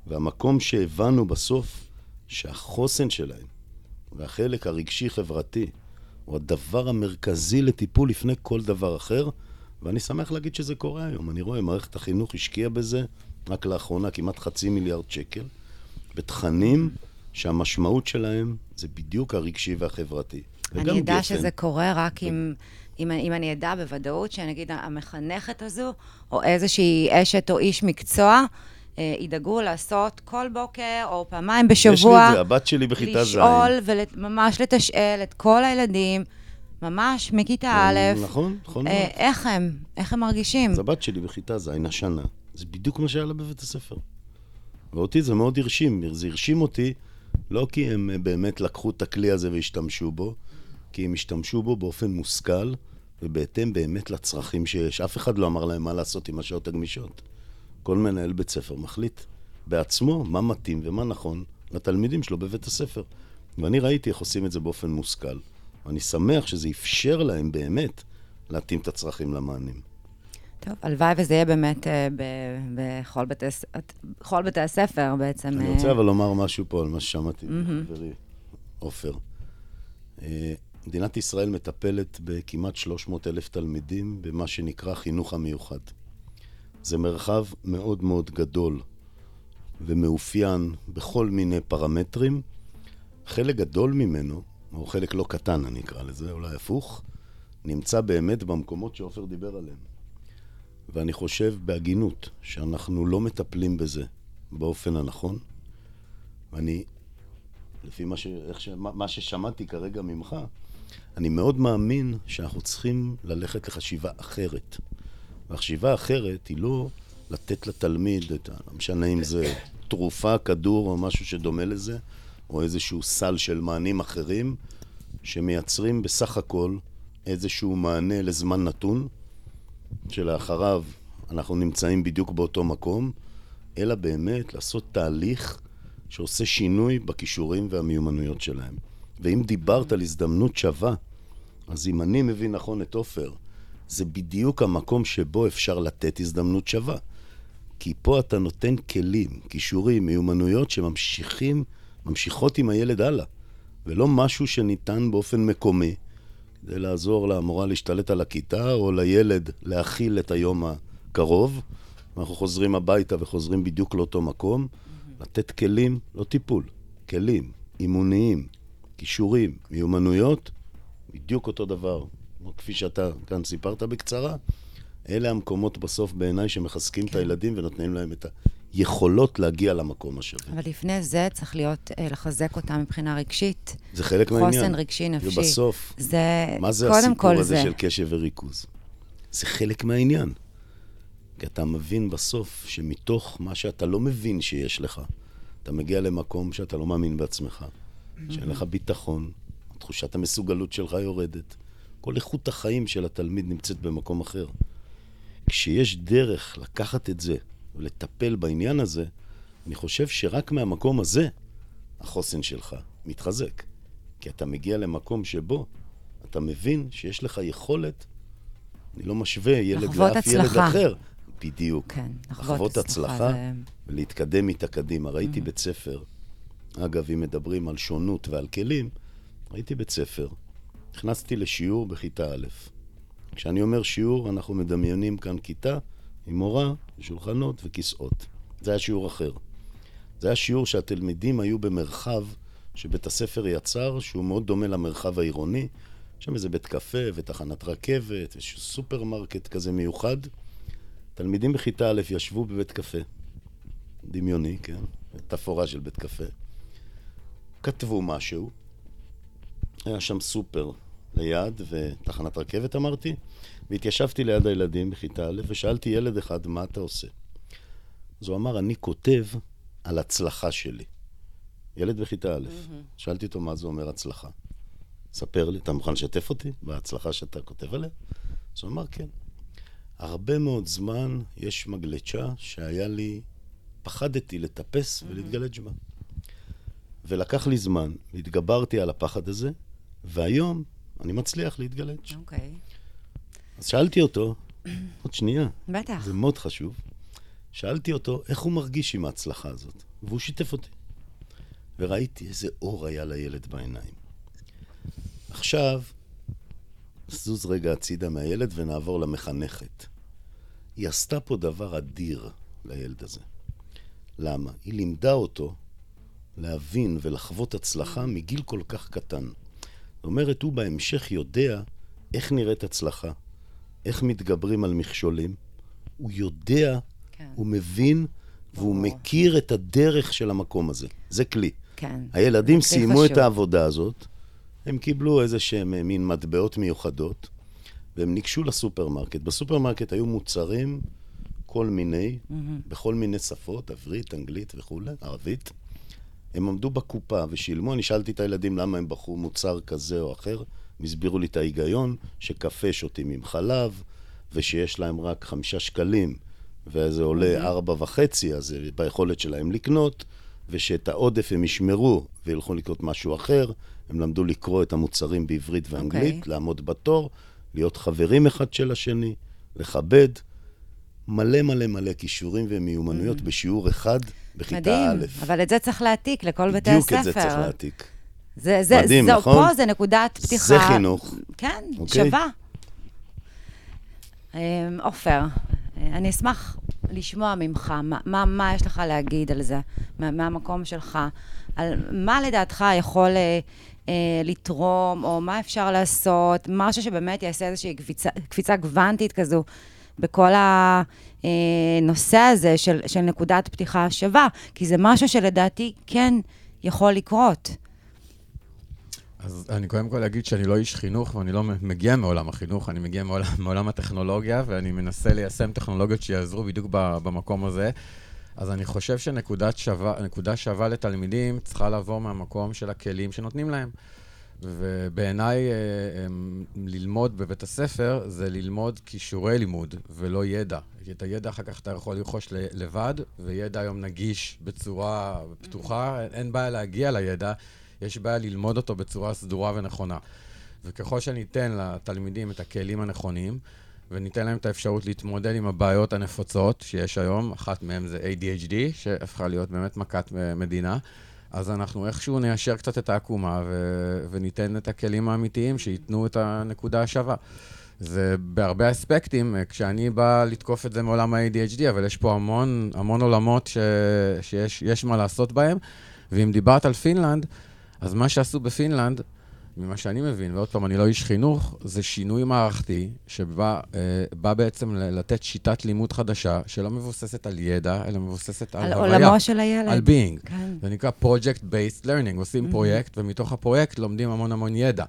[SPEAKER 4] והמקום שהבנו בסוף שהחוסן שלהם והחלק הרגשי-חברתי הוא הדבר המרכזי לטיפול לפני כל דבר אחר, ואני שמח להגיד שזה קורה היום. אני רואה, מערכת החינוך השקיעה בזה רק לאחרונה כמעט חצי מיליארד שקל, בתכנים שהמשמעות שלהם זה בדיוק הרגשי והחברתי.
[SPEAKER 2] אני אדע
[SPEAKER 4] גפ"ן.
[SPEAKER 2] שזה קורה רק אם, אם, אם אני אדע בוודאות שנגיד המחנכת הזו, או איזושהי אשת או איש מקצוע, אה, ידאגו לעשות כל בוקר או פעמיים בשבוע.
[SPEAKER 4] יש לי את זה, הבת שלי בכיתה ז'.
[SPEAKER 2] לשאול וממש לתשאל את כל הילדים, ממש מכיתה א',
[SPEAKER 4] נכון, נכון
[SPEAKER 2] אה. איך הם, איך הם מרגישים.
[SPEAKER 4] אז הבת שלי בכיתה ז' השנה, זה בדיוק מה שהיה לה בבית הספר. ואותי זה מאוד הרשים, זה הרשים אותי לא כי הם אה, באמת לקחו את הכלי הזה והשתמשו בו, כי הם השתמשו בו באופן מושכל ובהתאם באמת לצרכים שיש. אף אחד לא אמר להם מה לעשות עם השעות הגמישות. כל מנהל בית ספר מחליט בעצמו מה מתאים ומה נכון לתלמידים שלו בבית הספר. ואני ראיתי איך עושים את זה באופן מושכל. ואני שמח שזה אפשר להם באמת להתאים את הצרכים למענים.
[SPEAKER 2] טוב, הלוואי וזה יהיה באמת אה, בכל בתי, בכל בתי הספר בעצם.
[SPEAKER 4] אני
[SPEAKER 2] אה,
[SPEAKER 4] רוצה אבל לומר משהו פה על מה ששמעתי. מחברי עופר. אה, מדינת ישראל מטפלת בכמעט 300 אלף תלמידים במה שנקרא חינוך המיוחד. זה מרחב מאוד מאוד גדול ומאופיין בכל מיני פרמטרים. חלק גדול ממנו, או חלק לא קטן אני אקרא לזה, אולי הפוך, נמצא באמת במקומות שעופר דיבר עליהם. ואני חושב בהגינות שאנחנו לא מטפלים בזה באופן הנכון. ואני, לפי מה, ש, ש, מה, מה ששמעתי כרגע ממך, אני מאוד מאמין שאנחנו צריכים ללכת לחשיבה אחרת. והחשיבה האחרת היא לא לתת לתלמיד את. לא משנה אם זה תרופה, כדור או משהו שדומה לזה, או איזשהו סל של מענים אחרים, שמייצרים בסך הכל איזשהו מענה לזמן נתון, שלאחריו אנחנו נמצאים בדיוק באותו מקום, אלא באמת לעשות תהליך שעושה שינוי בכישורים והמיומנויות שלהם. ואם דיברת על הזדמנות שווה, אז אם אני מבין נכון את עופר, זה בדיוק המקום שבו אפשר לתת הזדמנות שווה. כי פה אתה נותן כלים, כישורים, מיומנויות שממשיכים, ממשיכות עם הילד הלאה. ולא משהו שניתן באופן מקומי, כדי לעזור למורה להשתלט על הכיתה, או לילד להכיל את היום הקרוב. אנחנו חוזרים הביתה וחוזרים בדיוק לאותו מקום. לתת כלים, לא טיפול, כלים, אימוניים, כישורים, מיומנויות, בדיוק אותו דבר. כפי שאתה כאן סיפרת בקצרה, אלה המקומות בסוף בעיניי שמחזקים את הילדים ונותנים להם את היכולות להגיע למקום השווה.
[SPEAKER 2] אבל לפני זה צריך להיות, אה, לחזק אותם מבחינה רגשית.
[SPEAKER 4] זה חלק מהעניין.
[SPEAKER 2] חוסן רגשי נפשי.
[SPEAKER 4] ובסוף,
[SPEAKER 2] זה,
[SPEAKER 4] מה זה הסיפור הזה
[SPEAKER 2] זה.
[SPEAKER 4] של קשב וריכוז? זה חלק מהעניין. כי אתה מבין בסוף שמתוך מה שאתה לא מבין שיש לך, אתה מגיע למקום שאתה לא מאמין בעצמך, שאין לך ביטחון, תחושת המסוגלות שלך יורדת. כל איכות החיים של התלמיד נמצאת במקום אחר. כשיש דרך לקחת את זה ולטפל בעניין הזה, אני חושב שרק מהמקום הזה החוסן שלך מתחזק. כי אתה מגיע למקום שבו אתה מבין שיש לך יכולת, אני לא משווה ילד לאף ילד
[SPEAKER 2] הצלחה.
[SPEAKER 4] אחר. בדיוק.
[SPEAKER 2] כן,
[SPEAKER 4] לחוות הצלחה
[SPEAKER 2] זה-
[SPEAKER 4] ולהתקדם איתה קדימה.
[SPEAKER 2] Mm-hmm.
[SPEAKER 4] ראיתי בית ספר, אגב, אם מדברים על שונות ועל כלים, ראיתי בית ספר, נכנסתי לשיעור בכיתה א'. כשאני אומר שיעור, אנחנו מדמיינים כאן כיתה עם מורה, שולחנות וכיסאות. זה היה שיעור אחר. זה היה שיעור שהתלמידים היו במרחב שבית הספר יצר, שהוא מאוד דומה למרחב העירוני. שם איזה בית קפה ותחנת רכבת, איזשהו סופרמרקט כזה מיוחד. תלמידים בכיתה א' ישבו בבית קפה. דמיוני, כן? תפאורה של בית קפה. כתבו משהו. היה שם סופר ליד ותחנת רכבת אמרתי, והתיישבתי ליד הילדים בכיתה א' ושאלתי ילד אחד, מה אתה עושה? אז הוא אמר, אני כותב על הצלחה שלי. ילד בכיתה א', mm-hmm. שאלתי אותו מה זה אומר הצלחה. ספר לי, אתה מוכן לשתף אותי בהצלחה שאתה כותב עליה? אז הוא אמר, כן. הרבה מאוד זמן יש מגלצ'ה שהיה לי, פחדתי לטפס. ולהתגלג' בה. ולקח לי זמן, והתגברתי על הפחד הזה, והיום אני מצליח להתגלג'.
[SPEAKER 2] אוקיי. Okay.
[SPEAKER 4] אז שאלתי אותו, עוד שנייה.
[SPEAKER 2] בטח.
[SPEAKER 4] זה מאוד חשוב. שאלתי אותו איך הוא מרגיש עם ההצלחה הזאת, והוא שיתף אותי. וראיתי איזה אור היה לילד בעיניים. עכשיו, זוז רגע הצידה מהילד ונעבור למחנכת. היא עשתה פה דבר אדיר לילד הזה. למה? היא לימדה אותו להבין ולחוות הצלחה מגיל כל כך קטן. זאת אומרת, הוא בהמשך יודע איך נראית הצלחה, איך מתגברים על מכשולים. הוא יודע, כן. הוא מבין, והוא או. מכיר את הדרך של המקום הזה. זה כלי.
[SPEAKER 2] כן.
[SPEAKER 4] הילדים סיימו חשוב. את העבודה הזאת, הם קיבלו איזה שהם אה, מין מטבעות מיוחדות, והם ניגשו לסופרמרקט. בסופרמרקט היו מוצרים כל מיני, mm-hmm. בכל מיני שפות, עברית, אנגלית וכולי, ערבית. הם עמדו בקופה ושילמו, אני שאלתי את הילדים למה הם בחרו מוצר כזה או אחר, הסבירו לי את ההיגיון, שקפה שותים עם חלב, ושיש להם רק חמישה שקלים, וזה עולה mm-hmm. ארבע וחצי, אז זה ביכולת שלהם לקנות, ושאת העודף הם ישמרו וילכו לקנות משהו אחר. הם למדו לקרוא את המוצרים בעברית ואנגלית, okay. אוקיי. לעמוד בתור, להיות חברים אחד של השני, לכבד. מלא מלא מלא כישורים ומיומנויות mm. בשיעור אחד בכיתה מדהים, א'.
[SPEAKER 2] מדהים, אבל את זה צריך להעתיק לכל בתי הספר.
[SPEAKER 4] בדיוק את זה צריך להעתיק.
[SPEAKER 2] זה, זה, מדהים, זה, נכון? פה זה נקודת פתיחה.
[SPEAKER 4] זה חינוך.
[SPEAKER 2] כן. אוקיי? שווה. אמ, עופר, אני אשמח לשמוע ממך, מה, מה, מה יש לך להגיד על זה, מה, מהמקום שלך, על מה לדעתך יכול אה, אה, לתרום, או מה אפשר לעשות, משהו שבאמת יעשה איזושהי קפיצה, קפיצה גוונטית כזו בכל הנושא אה, הזה של, של נקודת פתיחה שווה, כי זה משהו שלדעתי כן יכול לקרות.
[SPEAKER 5] אז אני קודם כל אגיד שאני לא איש חינוך ואני לא מגיע מעולם החינוך, אני מגיע מעולם, מעולם הטכנולוגיה ואני מנסה ליישם טכנולוגיות שיעזרו בדיוק במקום הזה. אז אני חושב שנקודה שווה, שווה לתלמידים צריכה לבוא מהמקום של הכלים שנותנים להם. ובעיניי אה, ללמוד בבית הספר זה ללמוד כישורי לימוד ולא ידע. כי את הידע אחר כך אתה יכול לרכוש לבד, וידע היום נגיש בצורה פתוחה, אין בעיה להגיע לידע. יש בעיה ללמוד אותו בצורה סדורה ונכונה. וככל שניתן לתלמידים את הכלים הנכונים, וניתן להם את האפשרות להתמודד עם הבעיות הנפוצות שיש היום, אחת מהן זה ADHD, שהפכה להיות באמת מכת מדינה, אז אנחנו איכשהו ניישר קצת את העקומה ו- וניתן את הכלים האמיתיים שייתנו את הנקודה השווה. זה בהרבה אספקטים, כשאני בא לתקוף את זה מעולם ה-ADHD, אבל יש פה המון, המון עולמות ש- שיש מה לעשות בהם. ואם דיברת על פינלנד, אז מה שעשו בפינלנד, ממה שאני מבין, ועוד פעם, אני לא איש חינוך, זה שינוי מערכתי שבא אה, בעצם לתת שיטת לימוד חדשה, שלא מבוססת על ידע, אלא מבוססת על,
[SPEAKER 2] על הוויה. על עולמו של הילד.
[SPEAKER 5] על being. כן. זה נקרא Project-Based Learning. עושים mm-hmm. פרויקט, ומתוך הפרויקט לומדים המון המון ידע.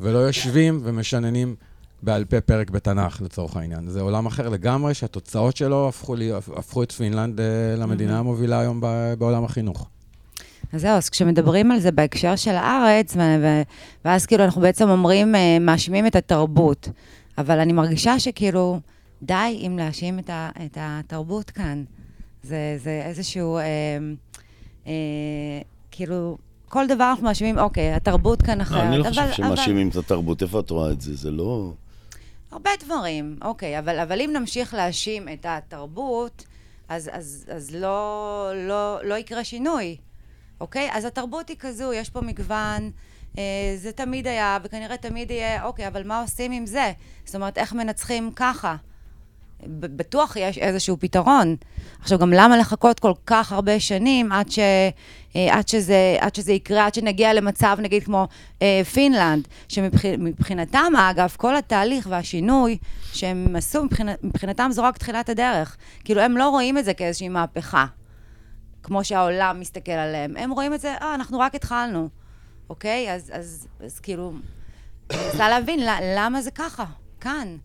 [SPEAKER 5] ולא יושבים ומשננים בעל פה פרק בתנ"ך, לצורך העניין. זה עולם אחר לגמרי, שהתוצאות שלו הפכו, לי, הפכו את פינלנד אה, למדינה mm-hmm. המובילה היום בעולם החינוך.
[SPEAKER 2] אז זהו, אז כשמדברים על זה בהקשר של הארץ, ואז כאילו אנחנו בעצם אומרים, אה, מאשימים את התרבות. אבל אני מרגישה שכאילו, די אם להאשים את, ה- את התרבות כאן. זה, זה איזשהו, אה, אה, כאילו, כל דבר אנחנו מאשימים, אוקיי, התרבות כאן אחרת.
[SPEAKER 4] אני לא חושב שמאשימים את התרבות, איפה את רואה את זה? זה לא...
[SPEAKER 2] הרבה דברים, אוקיי, אבל, אבל אם נמשיך להאשים את התרבות, אז, אז, אז לא, לא, לא יקרה שינוי. אוקיי? אז התרבות היא כזו, יש פה מגוון, אה, זה תמיד היה, וכנראה תמיד יהיה, אוקיי, אבל מה עושים עם זה? זאת אומרת, איך מנצחים ככה? בטוח יש איזשהו פתרון. עכשיו, גם למה לחכות כל כך הרבה שנים עד, ש, אה, עד, שזה, עד שזה יקרה, עד שנגיע למצב, נגיד, כמו אה, פינלנד, שמבחינתם, אגב, כל התהליך והשינוי שהם עשו, מבחינת, מבחינתם זו רק תחילת הדרך. כאילו, הם לא רואים את זה כאיזושהי מהפכה, כמו שהעולם מסתכל עליהם. הם רואים את זה, אה, אנחנו רק התחלנו, אוקיי? אז, אז, אז כאילו, אני מנסה להבין למה זה ככה, כאן.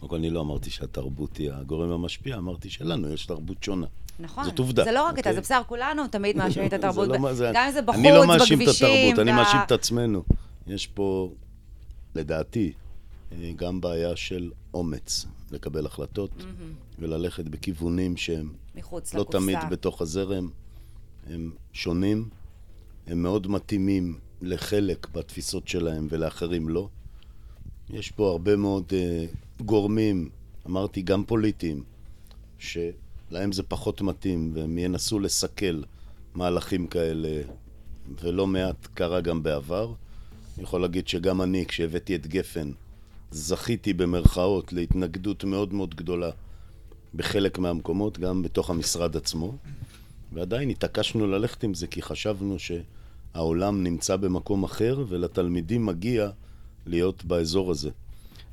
[SPEAKER 4] קודם כל, אני לא אמרתי שהתרבות היא הגורם המשפיע, אמרתי שלנו יש תרבות שונה.
[SPEAKER 2] נכון.
[SPEAKER 4] זאת עובדה.
[SPEAKER 2] זה לא רק אתה,
[SPEAKER 4] אוקיי?
[SPEAKER 2] זה בסדר, כולנו תמיד מאשימים את התרבות.
[SPEAKER 4] לא
[SPEAKER 2] גם אם זה בחוץ,
[SPEAKER 4] אני לא מאשים את
[SPEAKER 2] בכבישים.
[SPEAKER 4] התרבות, אני מאשים את עצמנו. יש פה, לדעתי, אה, גם בעיה של אומץ לקבל החלטות וללכת בכיוונים שהם
[SPEAKER 2] מחוץ
[SPEAKER 4] לא
[SPEAKER 2] לקופסה.
[SPEAKER 4] תמיד בתוך הזרם, הם שונים, הם מאוד מתאימים לחלק בתפיסות שלהם ולאחרים לא. יש פה הרבה מאוד uh, גורמים, אמרתי גם פוליטיים, שלהם זה פחות מתאים והם ינסו לסכל מהלכים כאלה, ולא מעט קרה גם בעבר. אני יכול להגיד שגם אני, כשהבאתי את גפן, זכיתי במרכאות להתנגדות מאוד מאוד גדולה בחלק מהמקומות, גם בתוך המשרד עצמו. ועדיין התעקשנו ללכת עם זה, כי חשבנו שהעולם נמצא במקום אחר, ולתלמידים מגיע להיות באזור הזה.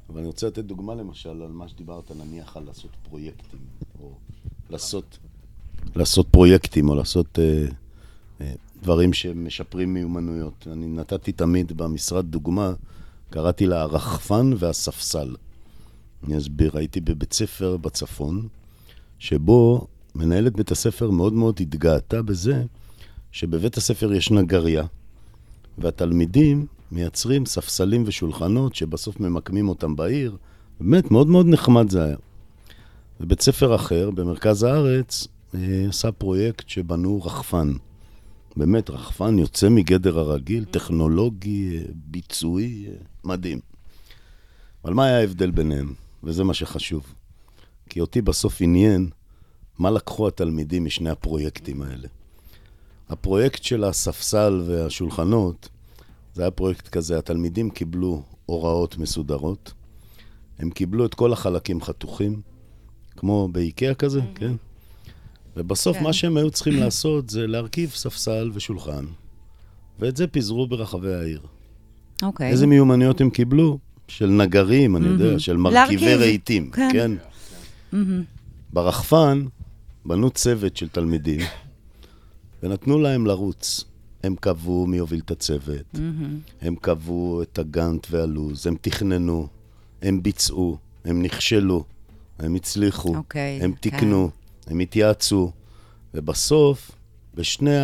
[SPEAKER 4] אבל אני רוצה לתת דוגמה למשל על מה שדיברת, נניח על לעשות פרויקטים, או לעשות, לעשות פרויקטים, או לעשות אה, אה, דברים שמשפרים מיומנויות. אני נתתי תמיד במשרד דוגמה, קראתי לה הרחפן והספסל. אני אסביר, הייתי בבית ספר בצפון, שבו מנהלת בית הספר מאוד מאוד התגאתה בזה שבבית הספר יש נגריה, והתלמידים מייצרים ספסלים ושולחנות שבסוף ממקמים אותם בעיר. באמת, מאוד מאוד נחמד זה היה. בבית ספר אחר, במרכז הארץ, אה, עשה פרויקט שבנו רחפן. באמת, רחפן יוצא מגדר הרגיל, טכנולוגי, אה, ביצועי, אה, מדהים. אבל מה היה ההבדל ביניהם? וזה מה שחשוב. כי אותי בסוף עניין מה לקחו התלמידים משני הפרויקטים האלה. הפרויקט של הספסל והשולחנות, זה היה פרויקט כזה, התלמידים קיבלו הוראות מסודרות, הם קיבלו את כל החלקים חתוכים, כמו באיקאה כזה, כן? ובסוף
[SPEAKER 2] כן.
[SPEAKER 4] מה שהם היו צריכים לעשות זה להרכיב ספסל ושולחן, ואת זה פיזרו ברחבי העיר.
[SPEAKER 2] אוקיי.
[SPEAKER 4] איזה מיומנויות הם קיבלו? של נגרים, אני יודע, של מרכיבי. רהיטים,
[SPEAKER 2] כן.
[SPEAKER 4] כן? ברחפן בנו צוות של תלמידים, ונתנו להם לרוץ. הם קבעו מי יוביל את הצוות, הם קבעו את הגאנט והלו"ז, הם תכננו, הם ביצעו, הם נכשלו, הם הצליחו,
[SPEAKER 2] אוקיי,
[SPEAKER 4] הם
[SPEAKER 2] כן.
[SPEAKER 4] תיקנו, הם התייעצו, ובסוף, בשני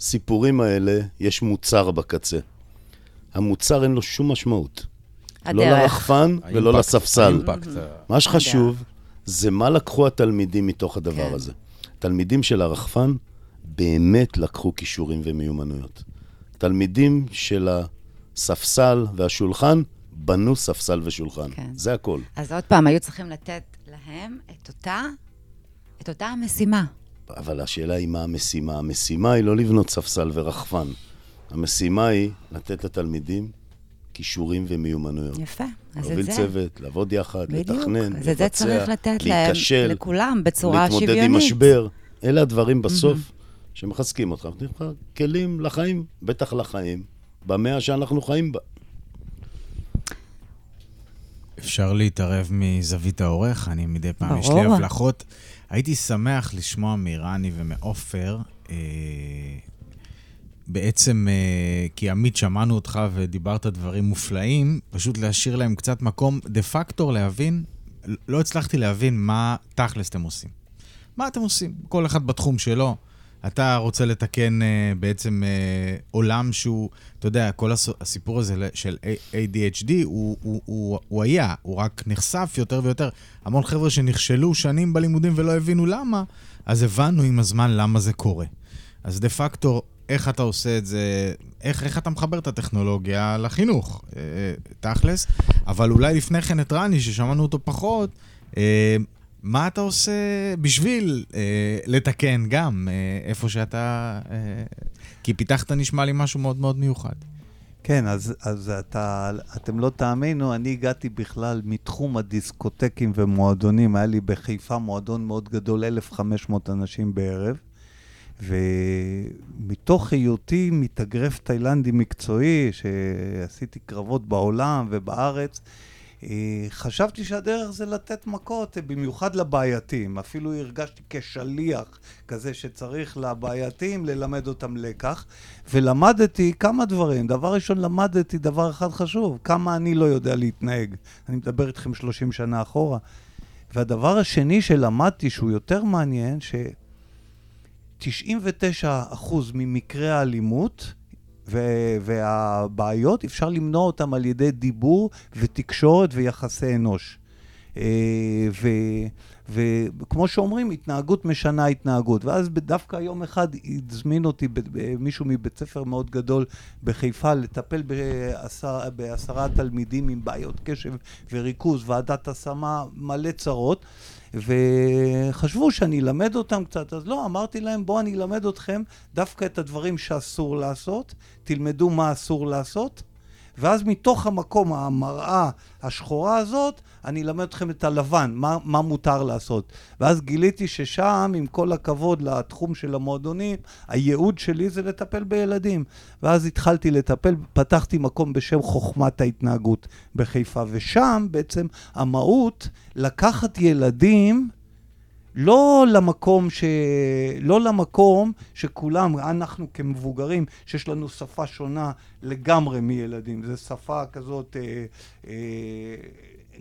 [SPEAKER 4] הסיפורים האלה יש מוצר בקצה. המוצר אין לו שום משמעות. לא. לרחפן ולא
[SPEAKER 5] האימפקט-
[SPEAKER 4] לספסל.
[SPEAKER 5] האימפקט,
[SPEAKER 4] מה שחשוב זה מה לקחו התלמידים מתוך הדבר
[SPEAKER 2] כן.
[SPEAKER 4] הזה. תלמידים של הרחפן באמת לקחו כישורים ומיומנויות. תלמידים של הספסל והשולחן בנו ספסל ושולחן.
[SPEAKER 2] כן.
[SPEAKER 4] זה הכל.
[SPEAKER 2] אז עוד פעם, היו צריכים לתת להם את אותה, את אותה המשימה.
[SPEAKER 4] אבל השאלה היא מה המשימה. המשימה היא לא לבנות ספסל ורחפן. המשימה היא לתת לתלמידים כישורים ומיומנויות.
[SPEAKER 2] יפה. אז את
[SPEAKER 4] להוביל
[SPEAKER 2] זה.
[SPEAKER 4] צוות, לעבוד יחד,
[SPEAKER 2] בדיוק.
[SPEAKER 4] לתכנן,
[SPEAKER 2] אז את זה צריך לתת להם,
[SPEAKER 4] להיכשל,
[SPEAKER 2] לכולם, בצורה
[SPEAKER 4] להתמודד
[SPEAKER 2] שוויונית.
[SPEAKER 4] עם משבר. אלה הדברים בסוף שמחזקים אותך. נותנים לך כלים לחיים, בטח לחיים, במאה שאנחנו חיים בה.
[SPEAKER 6] אפשר להתערב מזווית העורך, אני מדי פעם, יש לי
[SPEAKER 2] ברור.
[SPEAKER 6] הבלחות. הייתי שמח לשמוע מרני ומעופר, אה, בעצם, אה, כי עמית, שמענו אותך ודיברת דברים מופלאים, פשוט להשאיר להם קצת מקום, דה פקטור להבין, לא הצלחתי להבין מה תכלס אתם עושים. מה אתם עושים? כל אחד בתחום שלו. אתה רוצה לתקן אה, בעצם אה, עולם שהוא, אתה יודע, כל הס- הסיפור הזה של ADHD, הוא, הוא, הוא, הוא היה, הוא רק נחשף יותר ויותר. המון חבר'ה שנכשלו שנים בלימודים ולא הבינו למה, אז הבנו עם הזמן למה זה קורה. אז דה פקטו, איך אתה עושה את זה, איך, איך אתה מחבר את הטכנולוגיה לחינוך, אה, תכלס, אבל אולי לפני כן את רני, ששמענו אותו פחות, אה, מה אתה עושה בשביל אה, לתקן גם אה, איפה שאתה... אה, כי פיתחת נשמע לי משהו מאוד מאוד מיוחד.
[SPEAKER 3] כן, אז, אז אתה, אתם לא תאמינו, אני הגעתי בכלל מתחום הדיסקוטקים ומועדונים, היה לי בחיפה מועדון מאוד גדול, 1,500 אנשים בערב, ומתוך היותי מתאגרף תאילנדי מקצועי, שעשיתי קרבות בעולם ובארץ, אה, חשבתי שהדרך זה לתת מכות, במיוחד לבעייתים. אפילו הרגשתי כשליח כזה שצריך לבעייתים ללמד אותם לקח. ולמדתי כמה דברים. דבר ראשון, למדתי דבר אחד חשוב, כמה אני לא יודע להתנהג. אני מדבר איתכם 30 שנה אחורה. והדבר השני שלמדתי, שהוא יותר מעניין, ש-99% ממקרי האלימות והבעיות, אפשר למנוע אותם על ידי דיבור ותקשורת ויחסי אנוש. אה, וכמו שאומרים, התנהגות משנה התנהגות. ואז דווקא יום אחד הזמין אותי מישהו מבית ספר מאוד גדול בחיפה לטפל בעשר, בעשרה תלמידים עם בעיות קשב וריכוז, ועדת השמה, מלא צרות. וחשבו שאני אלמד אותם קצת, אז לא, אמרתי להם, בואו אני אלמד אתכם דווקא את הדברים שאסור לעשות, תלמדו מה אסור לעשות, ואז מתוך המקום, המראה השחורה הזאת, אני אלמד אתכם את הלבן, מה, מה מותר לעשות. ואז גיליתי ששם, עם כל הכבוד לתחום של המועדונים, הייעוד שלי זה לטפל בילדים. ואז התחלתי לטפל, פתחתי מקום בשם חוכמת ההתנהגות בחיפה, ושם בעצם המהות לקחת ילדים לא למקום, ש... לא למקום שכולם, אנחנו כמבוגרים, שיש לנו שפה שונה לגמרי מילדים. זו שפה כזאת, אה, אה,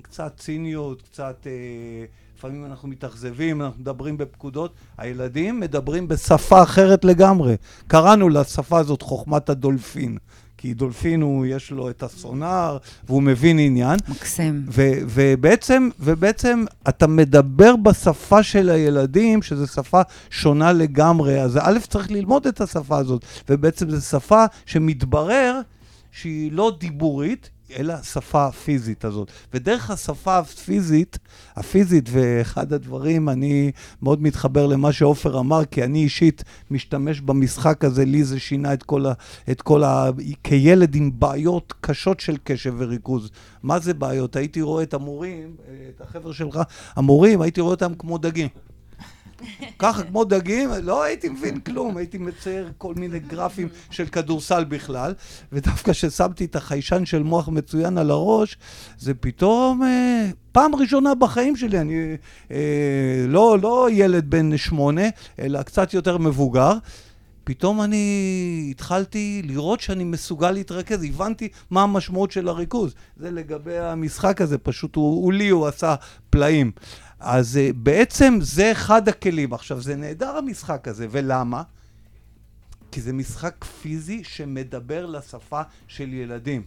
[SPEAKER 3] קצת ציניות, קצת... אה, לפעמים אנחנו מתאכזבים, אנחנו מדברים בפקודות. הילדים מדברים בשפה אחרת לגמרי. קראנו לשפה הזאת חוכמת הדולפין. כי דולפין הוא, יש לו את הסונאר, והוא מבין עניין.
[SPEAKER 2] מקסים.
[SPEAKER 3] ו- ובעצם, ובעצם אתה מדבר בשפה של הילדים, שזו שפה שונה לגמרי, אז א', צריך ללמוד את השפה הזאת, ובעצם זו שפה שמתברר שהיא לא דיבורית, אלא השפה הפיזית הזאת. ודרך השפה הפיזית, הפיזית, ואחד הדברים, אני מאוד מתחבר למה שעופר אמר, כי אני אישית משתמש במשחק הזה, לי זה שינה את כל ה... את כל ה כילד עם בעיות קשות של קשב וריכוז. מה זה בעיות? הייתי רואה את המורים, את החבר'ה שלך, המורים, הייתי רואה אותם כמו דגים. ככה כמו דגים, לא הייתי מבין כלום, הייתי מצייר כל מיני גרפים של כדורסל בכלל, ודווקא כששמתי את החיישן של מוח מצוין על הראש, זה פתאום אה, פעם ראשונה בחיים שלי, אני אה, לא, לא ילד בן שמונה, אלא קצת יותר מבוגר. פתאום אני התחלתי לראות שאני מסוגל להתרכז, הבנתי מה המשמעות של הריכוז. זה לגבי המשחק הזה, פשוט הוא, הוא לי, הוא עשה פלאים. אז uh, בעצם זה אחד הכלים. עכשיו, זה נהדר המשחק הזה, ולמה? כי זה משחק פיזי שמדבר לשפה של ילדים.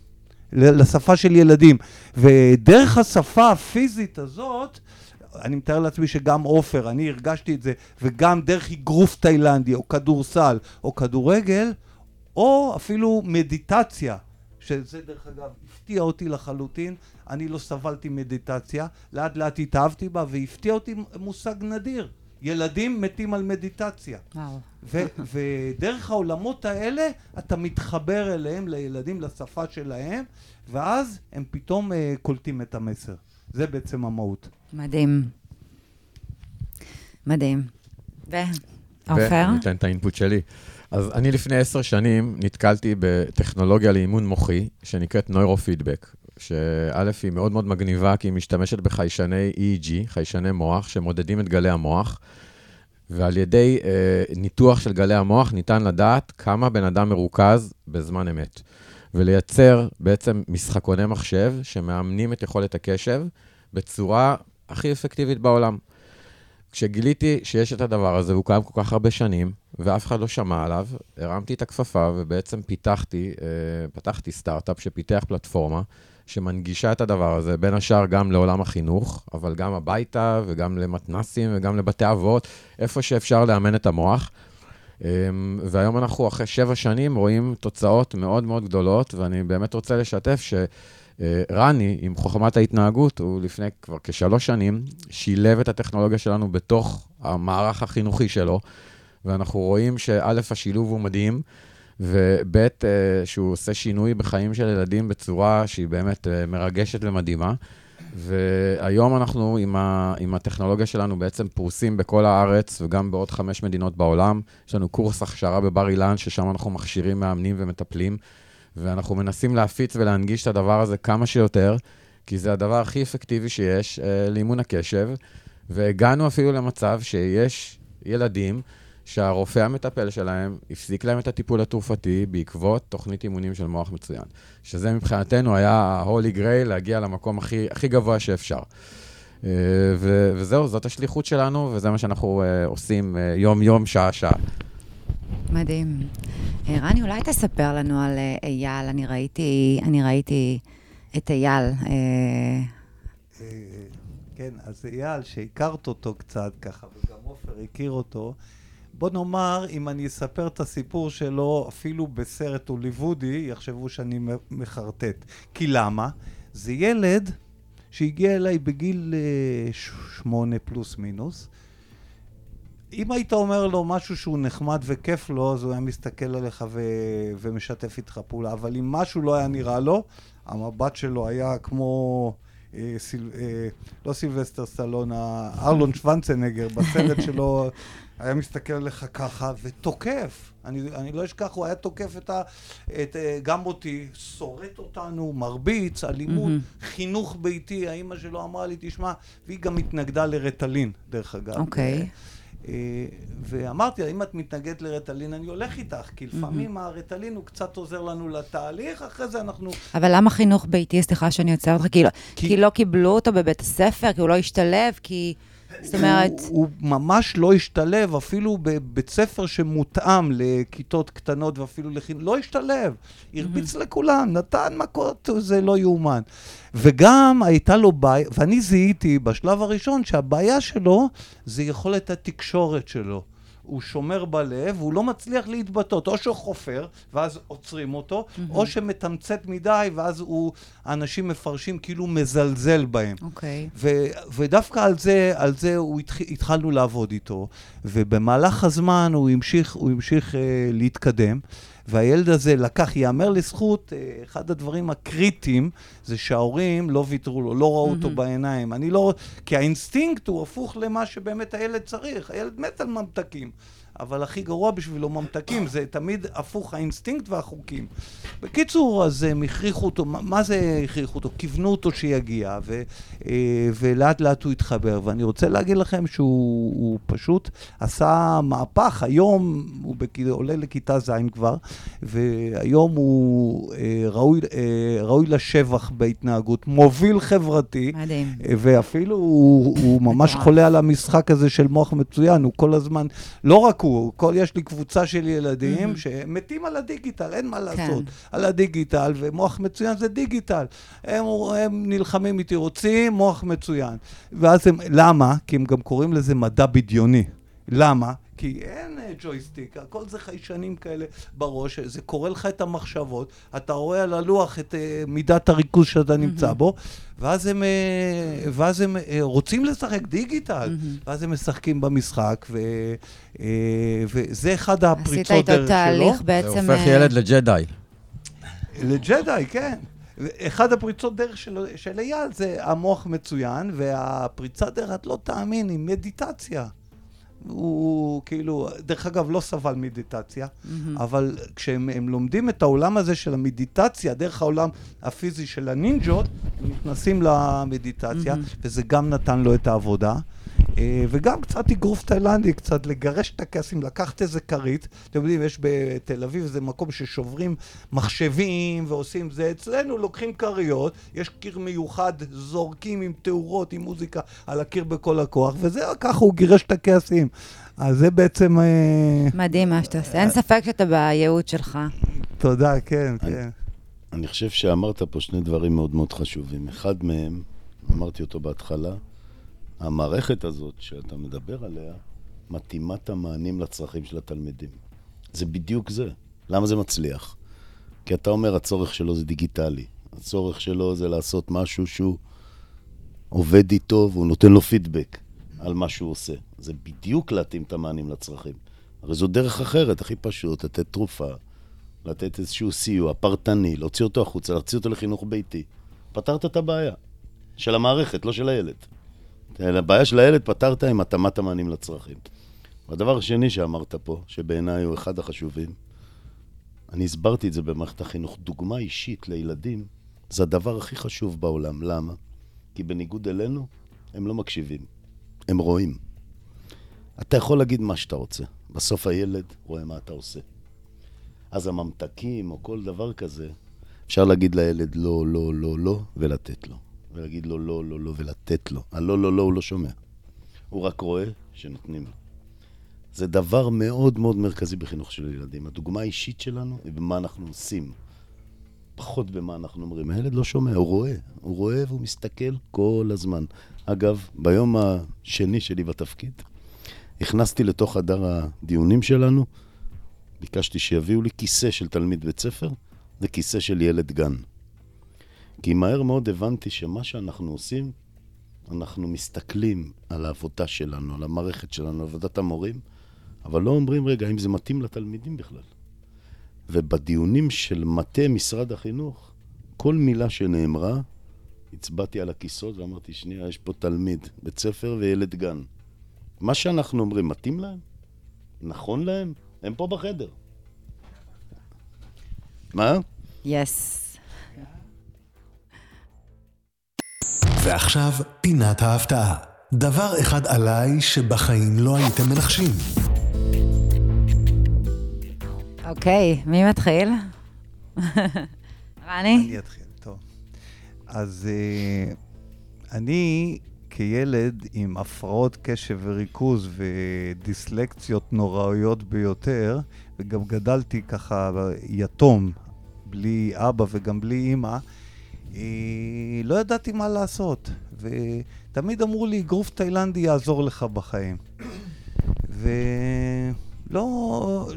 [SPEAKER 3] לשפה של ילדים. ודרך השפה הפיזית הזאת, אני מתאר לעצמי שגם עופר, אני הרגשתי את זה, וגם דרך אגרוף תאילנדי, או כדורסל, או כדורגל, או אפילו מדיטציה, שזה דרך אגב הפתיע אותי לחלוטין, אני לא סבלתי מדיטציה, לאט לאט התאהבתי בה והפתיע אותי מושג נדיר. ילדים מתים על מדיטציה. ודרך העולמות האלה אתה מתחבר אליהם, לילדים, לשפה שלהם, ואז הם פתאום uh, קולטים את המסר. זה בעצם המהות.
[SPEAKER 2] מדהים. מדהים. ועופר?
[SPEAKER 5] ואני אתן את האינפוט שלי. אז אני לפני עשר שנים נתקלתי בטכנולוגיה לאימון מוחי, שנקראת נוירופידבק, שא' היא מאוד מאוד מגניבה, כי היא משתמשת בחיישני EEG, חיישני מוח, שמודדים את גלי המוח, ועל ידי אה, ניתוח של גלי המוח ניתן לדעת כמה בן אדם מרוכז בזמן אמת. ולייצר בעצם משחקוני מחשב שמאמנים את יכולת הקשב בצורה הכי אפקטיבית בעולם. כשגיליתי שיש את הדבר הזה, והוא קיים כל כך הרבה שנים, ואף אחד לא שמע עליו, הרמתי את הכפפה ובעצם פיתחתי, אה, פתחתי סטארט-אפ שפיתח פלטפורמה שמנגישה את הדבר הזה, בין השאר גם לעולם החינוך, אבל גם הביתה וגם למתנסים וגם לבתי אבות, איפה שאפשר לאמן את המוח. אה, והיום אנחנו אחרי שבע שנים רואים תוצאות מאוד מאוד גדולות, ואני באמת רוצה לשתף ש... אה, רני, עם חוכמת ההתנהגות, הוא לפני כבר כשלוש שנים, שילב את הטכנולוגיה שלנו בתוך המערך החינוכי שלו, ואנחנו רואים שא', השילוב הוא מדהים, וב', אה, שהוא עושה שינוי בחיים של ילדים בצורה שהיא באמת אה, מרגשת ומדהימה. והיום אנחנו עם, ה, עם הטכנולוגיה שלנו בעצם פרוסים בכל הארץ וגם בעוד חמש מדינות בעולם. יש לנו קורס הכשרה בבר אילן, ששם אנחנו מכשירים מאמנים ומטפלים, ואנחנו מנסים להפיץ ולהנגיש את הדבר הזה כמה שיותר, כי זה הדבר הכי אפקטיבי שיש אה, לאימון הקשב, והגענו אפילו למצב שיש ילדים שהרופא המטפל שלהם הפסיק להם את הטיפול התרופתי בעקבות תוכנית אימונים של מוח מצוין. שזה מבחינתנו היה ה-Holy Grail, להגיע למקום הכי, הכי גבוה שאפשר. אה, ו- וזהו, זאת השליחות שלנו, וזה מה שאנחנו uh, עושים uh, יום-יום, שעה-שעה.
[SPEAKER 2] מדהים. רני, אולי תספר לנו על אייל, אני ראיתי, אני ראיתי את אייל.
[SPEAKER 3] כן, אז אייל, שהכרת אותו קצת ככה, וגם עופר הכיר אותו, בוא נאמר, אם אני אספר את הסיפור שלו אפילו בסרט הוליוודי, יחשבו שאני מחרטט. כי למה? זה ילד שהגיע אליי בגיל אה, שמונה פלוס מינוס. אם היית אומר לו משהו שהוא נחמד וכיף לו, אז הוא היה מסתכל עליך ו... ומשתף איתך פעולה. אבל אם משהו לא היה נראה לו, המבט שלו היה כמו... אה, סיל... אה, לא סילבסטר סלון, ארלון שוונצנגר, בסרט שלו היה מסתכל עליך ככה ותוקף. אני, אני לא אשכח, הוא היה תוקף את ה, את, אה, גם אותי, שורט אותנו, מרביץ, אלימות, mm-hmm. חינוך ביתי. האימא שלו אמרה לי, תשמע, והיא גם התנגדה לרטלין, דרך אגב.
[SPEAKER 2] אוקיי. Okay.
[SPEAKER 3] אה, ואמרתי לה, אם את מתנגדת לרטלין, אני הולך איתך, כי לפעמים. הרטלין הוא קצת עוזר לנו לתהליך, אחרי זה אנחנו...
[SPEAKER 2] אבל למה חינוך ביתי, סליחה שאני עוצרת אותך, כי, לא-. כי לא קיבלו אותו בבית הספר, כי הוא לא השתלב, כי... זאת אומרת...
[SPEAKER 3] הוא, הוא ממש לא השתלב, אפילו בבית ספר שמותאם לכיתות קטנות ואפילו לחינוך, לא השתלב. הרביץ mm-hmm. לכולם, נתן מכות, זה לא יאומן. וגם הייתה לו בעיה, ואני זיהיתי בשלב הראשון שהבעיה שלו זה יכולת התקשורת שלו. הוא שומר בלב, הוא לא מצליח להתבטאות. או שהוא חופר, ואז עוצרים אותו, mm-hmm. או שמתמצת מדי, ואז הוא, אנשים מפרשים כאילו מזלזל בהם.
[SPEAKER 2] אוקיי. Okay.
[SPEAKER 3] ודווקא על זה, על זה הוא התח, התחלנו לעבוד איתו, ובמהלך הזמן הוא המשיך, הוא המשיך uh, להתקדם. והילד הזה לקח, ייאמר לזכות, אה, אחד הדברים הקריטיים זה שההורים לא ויתרו לו, לא ראו אותו בעיניים. אני לא... כי האינסטינקט הוא הפוך למה שבאמת הילד צריך. הילד מת על ממתקים. אבל הכי גרוע בשבילו ממתקים, זה תמיד הפוך האינסטינקט והחוקים. בקיצור, אז הם הכריחו אותו, מה זה הכריחו אותו? כיוונו אותו שיגיע, ו, אה, ולאט לאט הוא התחבר. ואני רוצה להגיד לכם שהוא פשוט עשה מהפך. היום הוא בכ... עולה לכיתה ז' כבר, והיום הוא אה, ראוי, אה, ראוי לשבח בהתנהגות, מוביל חברתי.
[SPEAKER 2] מדהים.
[SPEAKER 3] ואפילו הוא, הוא ממש חולה על המשחק הזה של מוח מצוין, הוא כל הזמן, לא רק הוא, כל, יש לי קבוצה של ילדים mm-hmm. שמתים על הדיגיטל, אין מה כן. לעשות. על הדיגיטל, ומוח מצוין זה דיגיטל. הם, הם נלחמים איתי, רוצים מוח מצוין. ואז הם, למה? כי הם גם קוראים לזה מדע בדיוני. למה? כי אין אה, ג'ויסטיק, הכל זה חיישנים כאלה בראש, זה קורא לך את המחשבות, אתה רואה על הלוח את uh, מידת הריכוז שאתה נמצא בו, ואז הם, uh, ואז הם רוצים לשחק דיגיטל, ואז הם משחקים במשחק, ו, וזה אחד הפריצות דרך שלו. עשית איתו תהליך
[SPEAKER 2] בעצם...
[SPEAKER 5] זה הופך ילד לג'די.
[SPEAKER 3] לג'די, כן. אחד הפריצות דרך של, של אייל זה המוח מצוין, והפריצת דרך, את לא תאמין, היא מדיטציה. הוא כאילו, דרך אגב, לא סבל מדיטציה, mm-hmm. אבל כשהם לומדים את העולם הזה של המדיטציה, דרך העולם הפיזי של הנינג'ות, הם נכנסים למדיטציה, mm-hmm. וזה גם נתן לו את העבודה. אה, וגם קצת אגרוף תאילנדי, קצת לגרש את הכעסים, לקחת איזה כרית. אתם יודעים, יש בתל אביב איזה מקום ששוברים מחשבים ועושים זה. אצלנו לוקחים כריות, יש קיר מיוחד, זורקים עם תאורות, עם מוזיקה, על הקיר בכל הכוח, וזה, ככה הוא גירש את הכעסים. אז זה בעצם... אה,
[SPEAKER 2] מדהים מה שאתה עושה. אין ספק שאתה בייעוד שלך.
[SPEAKER 3] תודה, כן, כן.
[SPEAKER 4] אני חושב שאמרת פה שני דברים מאוד מאוד חשובים. אחד מהם, אמרתי אותו בהתחלה, המערכת הזאת שאתה מדבר עליה, מתאימה את המענים לצרכים של התלמידים. זה בדיוק זה. למה זה מצליח? כי אתה אומר, הצורך שלו זה דיגיטלי. הצורך שלו זה לעשות משהו שהוא עובד איתו והוא נותן לו פידבק על מה שהוא עושה. זה בדיוק להתאים את המענים לצרכים. הרי זו דרך אחרת, הכי פשוט, לתת תרופה לתת איזשהו סיוע פרטני, להוציא אותו החוצה, להוציא אותו לחינוך ביתי. פתרת את הבעיה. של המערכת, לא של הילד. הבעיה של הילד פתרת עם התאמת המענים לצרכים. והדבר השני שאמרת פה, שבעיניי הוא אחד החשובים, אני הסברתי את זה במערכת החינוך, דוגמה אישית לילדים זה הדבר הכי חשוב בעולם. למה? כי בניגוד אלינו, הם לא מקשיבים, הם רואים. אתה יכול להגיד מה שאתה רוצה, בסוף הילד רואה מה אתה עושה. אז הממתקים או כל דבר כזה, אפשר להגיד לילד לא, לא, לא, לא, ולתת לו. ולהגיד לו לא, לא, לא, ולתת לו. הלא, לא, לא, הוא לא שומע. הוא רק רואה שנותנים לו. זה דבר מאוד מאוד מרכזי בחינוך של ילדים. הדוגמה האישית שלנו היא במה אנחנו עושים. פחות במה אנחנו אומרים. הילד לא שומע, הוא רואה. הוא רואה והוא מסתכל כל הזמן. אגב, ביום השני שלי בתפקיד, הכנסתי לתוך חדר הדיונים שלנו, ביקשתי שיביאו לי כיסא של תלמיד בית ספר וכיסא של ילד גן. כי מהר מאוד הבנתי שמה שאנחנו עושים, אנחנו מסתכלים על העבודה שלנו, על המערכת שלנו, על עבודת המורים, אבל לא אומרים, רגע, האם זה מתאים לתלמידים בכלל? ובדיונים של מטה משרד החינוך, כל מילה שנאמרה, הצבעתי על הכיסאות ואמרתי, שנייה, יש פה תלמיד, בית ספר וילד גן. מה שאנחנו אומרים, מתאים להם? נכון להם? הם פה בחדר. מה?
[SPEAKER 2] יס.
[SPEAKER 1] ועכשיו, פינת ההפתעה. דבר אחד עליי שבחיים לא הייתם מנחשים.
[SPEAKER 2] אוקיי, מי מתחיל? רני?
[SPEAKER 3] אני אתחיל, טוב. אז uh, אני כילד עם הפרעות קשב וריכוז ודיסלקציות נוראיות ביותר, וגם גדלתי ככה יתום, בלי אבא וגם בלי אימא, אה, לא ידעתי מה לעשות. ותמיד אמרו לי, אגרוף תאילנדי יעזור לך בחיים. ולא,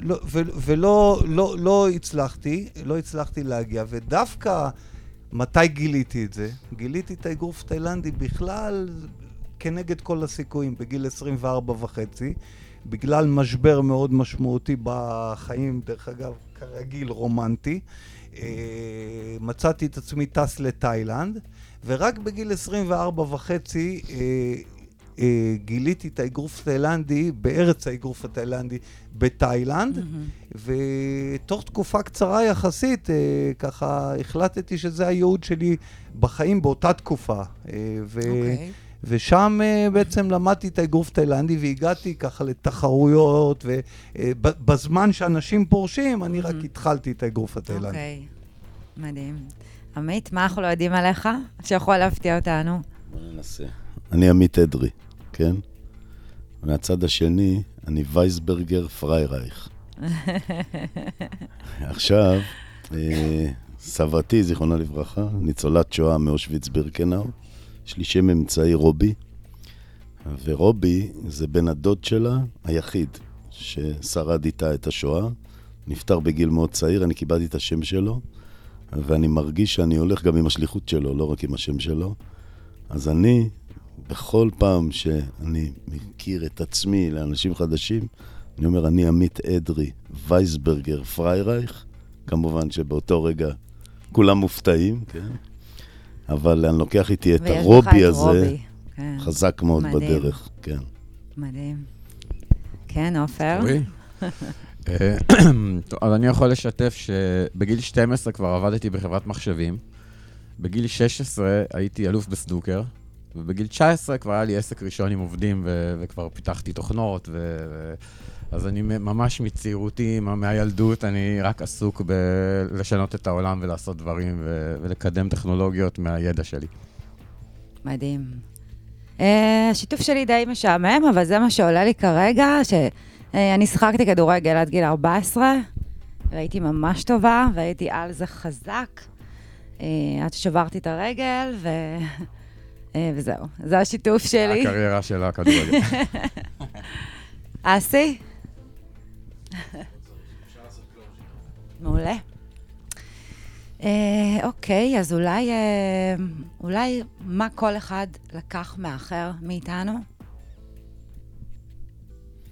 [SPEAKER 3] לא, ו, ולא לא, לא הצלחתי, לא הצלחתי להגיע, ודווקא מתי גיליתי את זה? גיליתי את האגרוף תאילנדי בכלל כנגד כל הסיכויים, בגיל 24 וחצי, בגלל משבר מאוד משמעותי בחיים, דרך אגב, כרגיל רומנטי. אה, מצאתי את עצמי טס לתאילנד, ורק בגיל 24 וחצי אה, אה, גיליתי את האגרוף התאילנדי בארץ האגרוף התאילנדי בתאילנד, mm-hmm. ותוך תקופה קצרה יחסית, ככה החלטתי שזה הייעוד שלי בחיים באותה תקופה. ו... Okay. ושם uh, בעצם למדתי את האגרוף תאילנדי והגעתי ככה לתחרויות, ובזמן uh, שאנשים פורשים, אני רק התחלתי את האגרוף התאילנדי.
[SPEAKER 2] אוקיי, okay. מדהים. עמית, מה אנחנו לא יודעים עליך שיכול להפתיע אותנו?
[SPEAKER 4] בוא ננסה. אני עמית אדרי, כן? מהצד השני, אני וייסברגר פריירייך. עכשיו, אה, סבתי, זיכרונה לברכה, ניצולת שואה מאושוויץ בירקנאו, יש לי שם אמצעי רובי, ורובי זה בן הדוד שלה היחיד ששרד איתה את השואה. נפטר בגיל מאוד צעיר, אני קיבלתי את השם שלו, ואני מרגיש שאני הולך גם עם השליחות שלו, לא רק עם השם שלו. אז אני, בכל פעם שאני מכיר את עצמי לאנשים חדשים, אני אומר, אני עמית אדרי, וייסברגר, פריירייך. כמובן שבאותו רגע כולם מופתעים, כן? אבל אני לוקח איתי את הרובי הזה, רובי. כן. חזק מאוד מדהים. בדרך, כן.
[SPEAKER 2] מדהים. כן, עופר?
[SPEAKER 5] אה, אז אני יכול לשתף שבגיל 12 כבר עבדתי בחברת מחשבים, בגיל 16 הייתי אלוף בסנוקר, ובגיל 19 כבר היה לי עסק ראשון עם עובדים, ו- וכבר פיתחתי תוכנות, ו- אז אני ממש מצעירותי, מהילדות, אני רק עסוק בלשנות את העולם ולעשות דברים ו- ולקדם טכנולוגיות מהידע שלי.
[SPEAKER 2] מדהים. Uh, השיתוף שלי די משעמם, אבל זה מה שעולה לי כרגע, שאני uh, שחקתי כדורגל עד גיל 14, והייתי ממש טובה, והייתי על זה חזק, uh, עד ששברתי את הרגל, ו... uh, וזהו, זה השיתוף שלי.
[SPEAKER 5] הקריירה של הכדורגל.
[SPEAKER 2] אסי? מעולה. אה, אוקיי, אז אולי, אה, אולי מה כל אחד לקח מאחר מאיתנו?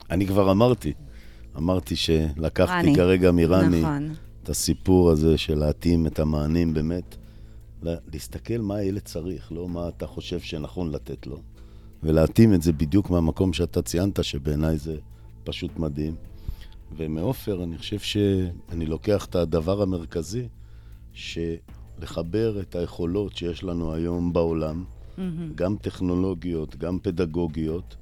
[SPEAKER 4] אני כבר אמרתי. אמרתי שלקחתי רני. כרגע מרני נכון. את הסיפור הזה של להתאים את המענים באמת, להסתכל מה הילד צריך, לא מה אתה חושב שנכון לתת לו, ולהתאים את זה בדיוק מהמקום שאתה ציינת, שבעיניי זה פשוט מדהים. ומעופר, אני חושב שאני לוקח את הדבר המרכזי, שלחבר את היכולות שיש לנו היום בעולם, mm-hmm. גם טכנולוגיות, גם פדגוגיות,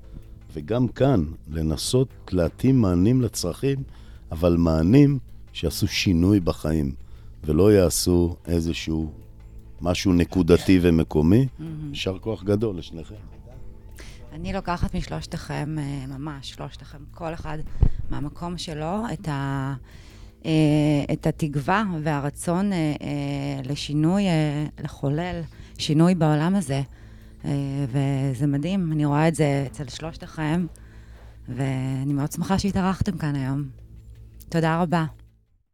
[SPEAKER 4] וגם כאן, לנסות להתאים מענים לצרכים, אבל מענים שיעשו שינוי בחיים, ולא יעשו איזשהו משהו נקודתי ומקומי. יישר כוח גדול לשניכם.
[SPEAKER 2] אני לוקחת משלושתכם, אה, ממש, שלושתכם, כל אחד מהמקום שלו, את, ה, אה, את התקווה והרצון אה, לשינוי, לחולל שינוי בעולם הזה. וזה מדהים, אני רואה את זה אצל שלושתכם, ואני מאוד שמחה שהתארחתם כאן היום. תודה רבה.